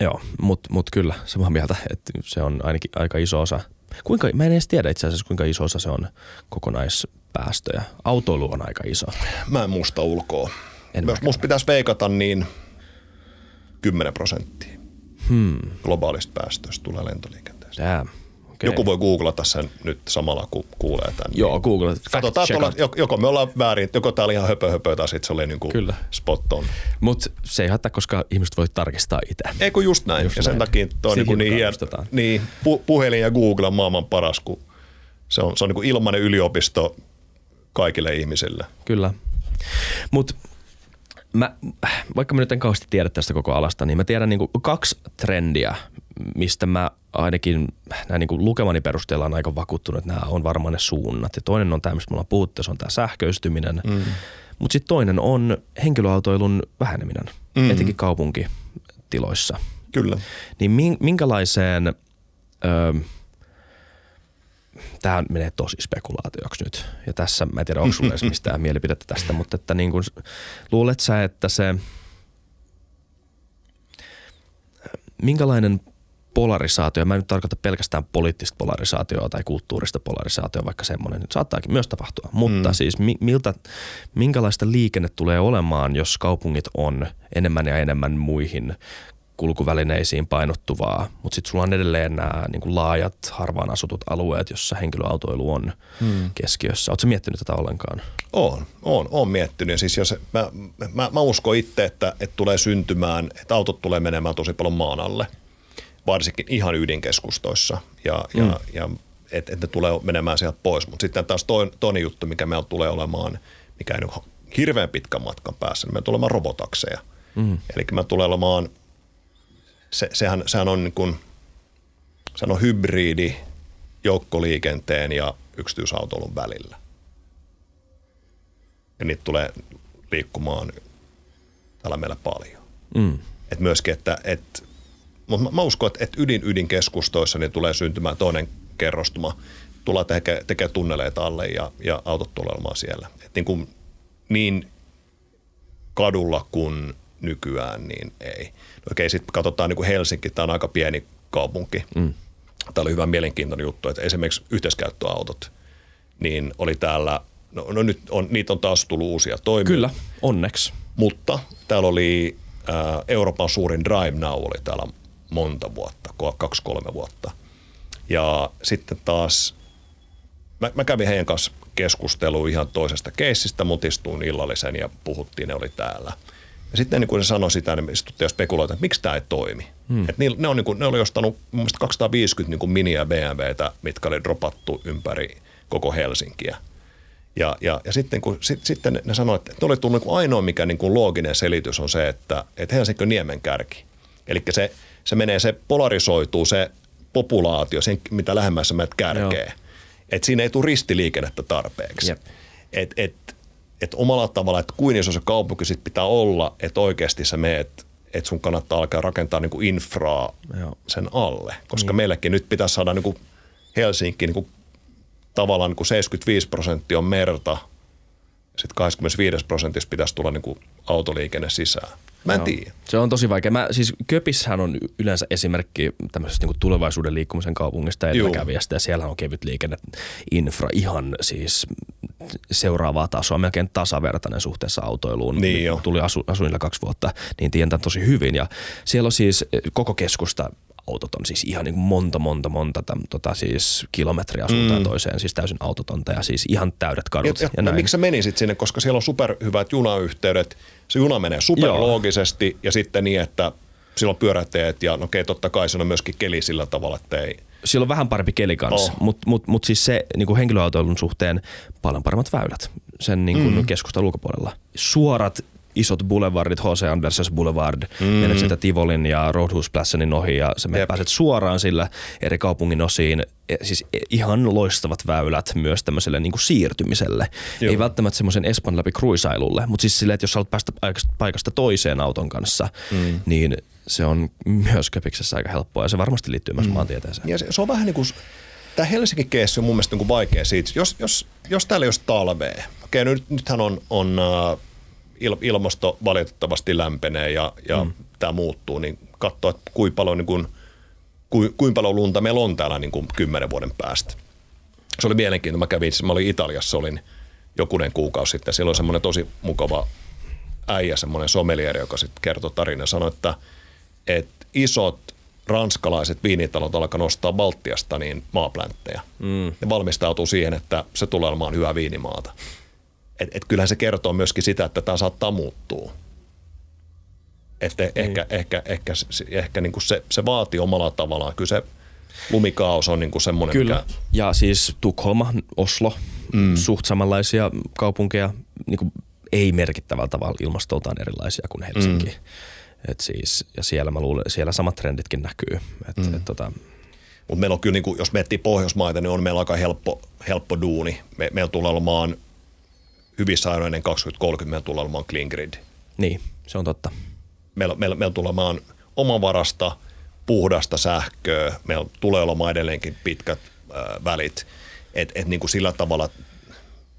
Joo, mutta mut kyllä samaa mieltä, että se on ainakin aika iso osa. Kuinka, mä en edes tiedä itse asiassa, kuinka iso osa se on kokonaispäästöjä. Autoilu on aika iso. Mä en muista ulkoa. En Jos musta pitäisi veikata, niin 10 prosenttia hmm. globaalista päästöistä tulee lentoliikenteestä. Damn. Okay. Joku voi googlata sen nyt samalla, kun kuulee tämän. Joo, google. Katsotaan, tuolla, joko me ollaan väärin, joko tää oli ihan höpö höpö tai sitten se oli niinku Kyllä. spot on. Mutta se ei haittaa, koska ihmiset voi tarkistaa itse. Ei kun just näin. Just ja sen näin. takia tuo on niinku niin, hien, niin pu, puhelin ja Google on maailman paras, kun se on, se on niinku ilmainen yliopisto kaikille ihmisille. Kyllä. Mutta mä, vaikka mä nyt en kauheasti tiedä tästä koko alasta, niin mä tiedän niin kaksi trendiä, mistä mä ainakin näin niin kuin lukemani perusteella on aika vakuuttunut, että nämä on varmaan ne suunnat. Ja toinen on tämä, mistä me ollaan puhuttu, se on tämä sähköistyminen. Mm. Mutta sitten toinen on henkilöautoilun väheneminen, mm. etenkin kaupunkitiloissa. Kyllä. Niin minkälaiseen, öö, tämä menee tosi spekulaatioksi nyt. Ja tässä, mä en tiedä, onko sulla edes mistään mielipidettä tästä, mutta että niin kuin, luulet sä, että se, minkälainen polarisaatio, mä en nyt tarkoita pelkästään poliittista polarisaatioa tai kulttuurista polarisaatioa, vaikka semmoinen nyt saattaakin myös tapahtua. Mutta mm. siis miltä, minkälaista liikenne tulee olemaan, jos kaupungit on enemmän ja enemmän muihin kulkuvälineisiin painottuvaa, mutta sitten sulla on edelleen nämä niin kuin laajat, harvaan asutut alueet, jossa henkilöautoilu on hmm. keskiössä. Oletko miettinyt tätä ollenkaan? On, on, on miettinyt. Siis jos, mä, mä, mä uskon itse, että, että tulee syntymään, että autot tulee menemään tosi paljon maan alle – varsinkin ihan ydinkeskustoissa ja, mm. ja, ja että et ne tulee menemään sieltä pois. Mutta sitten taas toinen, toinen juttu, mikä meillä tulee olemaan, mikä ei nyt hirveän pitkän matkan päässä, niin meillä tulee olemaan robotakseja. Mm. Eli me tulee olemaan, se, sehän, sehän on niin kuin, sehän on hybridi joukkoliikenteen ja yksityisautoilun välillä. Ja niitä tulee liikkumaan täällä meillä paljon. Mm. Et myöskin, että, että mutta mä, mä uskon, että, että ydin ydinkeskustoissa niin tulee syntymään toinen kerrostuma. Tullaan tekemään teke tunneleita alle ja, ja autot tulee olemaan siellä. Et niin, kuin, niin kadulla kuin nykyään, niin ei. Okei, sitten katsotaan niin kuin Helsinki, tämä on aika pieni kaupunki. Mm. Tämä oli hyvä mielenkiintoinen juttu, että esimerkiksi yhteiskäyttöautot, niin oli täällä, no, no nyt on, niitä on taas tullut uusia toimia. Kyllä, onneksi. Mutta täällä oli äh, Euroopan suurin Drive Now oli täällä monta vuotta, kaksi-kolme vuotta. Ja sitten taas mä, mä kävin heidän kanssa keskustelua ihan toisesta keissistä, mutta istuin illallisen ja puhuttiin, ne oli täällä. Ja sitten niin kun se sanoi sitä, niin istuttiin ja spekuloitiin, että miksi tämä ei toimi. Hmm. Et niillä, ne, on, niin kuin, ne oli ostanut mun mielestä 250 niin kuin miniä BMWtä, mitkä oli dropattu ympäri koko Helsinkiä. Ja, ja, ja sitten, kun, sit, sitten ne sanoivat, että oli tullut niin ainoa mikä niin kuin looginen selitys on se, että, että Helsinki on niemen kärki. Eli se, se menee, se polarisoituu se populaatio, sen, mitä lähemmäs sä menet kärkeen. Että siinä ei tule ristiliikennettä tarpeeksi. Jep. Et, et, et omalla tavalla, että kuin iso se kaupunki sit pitää olla, että oikeasti sä meet, että sun kannattaa alkaa rakentaa niinku infraa Joo. sen alle. Koska mm. meillekin nyt pitäisi saada niinku Helsinki niinku tavallaan niinku 75 prosenttia on merta, sitten 25 prosentissa pitäisi tulla niinku autoliikenne sisään. Mä en Joo. tiedä. Se on tosi vaikea. Mä, siis Köpissähän on yleensä esimerkki tämmöisestä niin tulevaisuuden liikkumisen kaupungista edelläkävijästä. Ja siellä on kevyt liikenne, infra ihan siis seuraavaa tasoa, melkein tasavertainen suhteessa autoiluun. Niin jo. Tuli asu, asuinilla kaksi vuotta, niin tiedän tosi hyvin. Ja siellä on siis eh, koko keskusta autot on siis ihan niin kuin monta, monta, monta täm, tota siis kilometriä suuntaan mm. toiseen, siis täysin autotonta ja siis ihan täydet kadut. Ja, ja, ja miksi sä menisit sinne, koska siellä on superhyvät junayhteydet. Se juna menee superloogisesti ja sitten niin, että silloin pyöräteet ja no okei, totta kai se on myöskin keli sillä tavalla, että ei. Siellä on vähän parempi keli kanssa, oh. mutta mut, mut siis se niin kuin henkilöautoilun suhteen paljon paremmat väylät sen niin kuin mm. keskustan ulkopuolella. Suorat isot boulevardit, H.C. Andersens Boulevard, mm. menet sieltä Tivolin ja Roadhouse Plassenin ohi ja sä Jep. Jep. pääset suoraan sillä eri kaupungin osiin. E- Siis e- ihan loistavat väylät myös tämmöiselle niin kuin siirtymiselle. Joo. Ei välttämättä semmoisen Espan läpi kruisailulle, mutta siis silleen, että jos sä haluat päästä paikasta- toiseen auton kanssa, mm. niin se on myös Köpiksessä aika helppoa ja se varmasti liittyy myös mm. maantieteeseen. Ja se, se on vähän niin kuin, tämä Helsinki keissi on mun mielestä niin kuin vaikea siitä. Jos, jos, jos täällä ei olisi talvea, okei nyt, nythän on, on äh, il, ilmasto valitettavasti lämpenee ja, ja mm. tämä muuttuu, niin katsoa, että kuinka paljon, niin kuin, kuin, kuinka paljon lunta meillä on täällä niin kuin kymmenen vuoden päästä. Se oli mielenkiintoista. Mä kävin, mä olin Italiassa, olin jokunen kuukausi sitten. Siellä oli semmoinen tosi mukava äijä, semmoinen sommelieri, joka sitten kertoi tarinan. Sanoi, että, että isot ranskalaiset viinitalot alkaa nostaa Baltiasta niin maapläntejä. Mm. Ne valmistautuu siihen, että se tulee olemaan hyvä viinimaata. Et, et kyllähän se kertoo myöskin sitä, että tämä saattaa muuttua. Että mm. ehkä, ehkä, ehkä, ehkä niin kuin se, se vaatii omalla tavallaan. Kyllä se lumikaos on niin kuin semmoinen, Kyllä. mikä Ja siis Tukholma, Oslo, mm. suht samanlaisia kaupunkeja, niin kuin ei merkittävällä tavalla ilmastoltaan erilaisia kuin Helsinki. Mm. Et siis, ja siellä mä luulen, siellä samat trenditkin näkyy. Et, mm. et, tota, Mutta meillä on kyllä, niin kuin, jos miettii Pohjoismaita, niin on meillä aika helppo, helppo duuni. Me, meillä tulee olemaan hyvissä ajoin ennen 2030, meillä tulee olemaan clean grid. niin, se on totta. Meillä, meillä, meillä tulee olemaan omavarasta, puhdasta sähköä. Meillä tulee olemaan edelleenkin pitkät äh, välit. Et, et niin kuin sillä tavalla,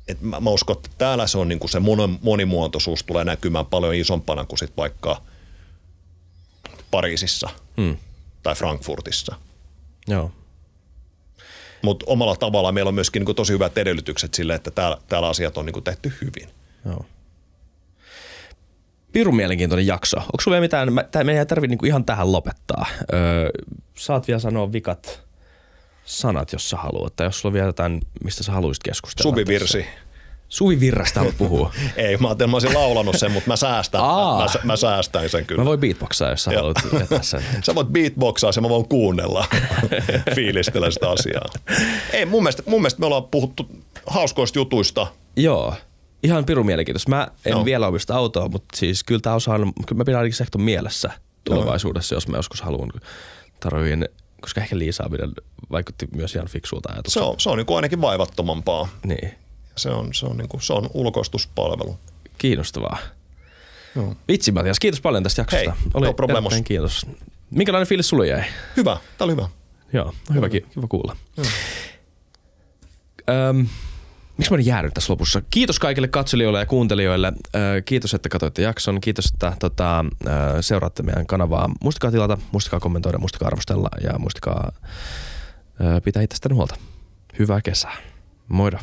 et mä, mä uskon, että täällä se on niin kuin se monimuotoisuus tulee näkymään paljon isompana kuin sit vaikka Pariisissa Mm. tai Frankfurtissa. Joo. Mutta omalla tavallaan meillä on myöskin niin tosi hyvät edellytykset sille, että täällä, täällä asiat on niin tehty hyvin. Joo. Pirun mielenkiintoinen jakso. Onko sulla mitään, mä- tää meidän ei tarvitse niinku ihan tähän lopettaa. Öö, saat vielä sanoa vikat sanat, jos sä haluat, tai jos sulla on vielä jotain, mistä sä haluaisit keskustella. Suvi tässä. Suvi Virrasta haluat puhua. Ei, mä ajattelin, mä olisin laulanut sen, mutta mä säästän, Aa. mä, mä, säästän sen kyllä. Mä voin beatboxaa, jos sä haluat vetää sen. Sä voit beatboxaa sen, mä voin kuunnella, fiilistellä sitä asiaa. Ei, mun mielestä, mun mielestä me ollaan puhuttu hauskoista jutuista. Joo. Ihan pirun mielenkiintoista. Mä en Joo. vielä omista autoa, mutta siis kyllä tää osa on, kyllä mä pidän ainakin sehton mielessä tulevaisuudessa, jos mä joskus haluan tarviin, koska ehkä liisaaminen vaikutti myös ihan fiksulta Se ajatukselta. on, se on niin kuin ainakin vaivattomampaa. Niin. Se on, se on, niin kuin, se on ulkoistuspalvelu. Kiinnostavaa. Joo. Vitsi Matias, kiitos paljon tästä jaksosta. Hei, Oli no problemos. kiitos. Minkälainen fiilis sulle jäi? Hyvä, tää oli hyvä. Joo, hyvä, ki- kiva kuulla. Öm, miksi mä olin jäänyt tässä lopussa? Kiitos kaikille katselijoille ja kuuntelijoille. Ö, kiitos, että katsoitte jakson. Kiitos, että tota, ö, seuraatte meidän kanavaa. Muistakaa tilata, muistakaa kommentoida, muistakaa arvostella ja muistakaa ö, pitää itsestänne huolta. Hyvää kesää. Moida.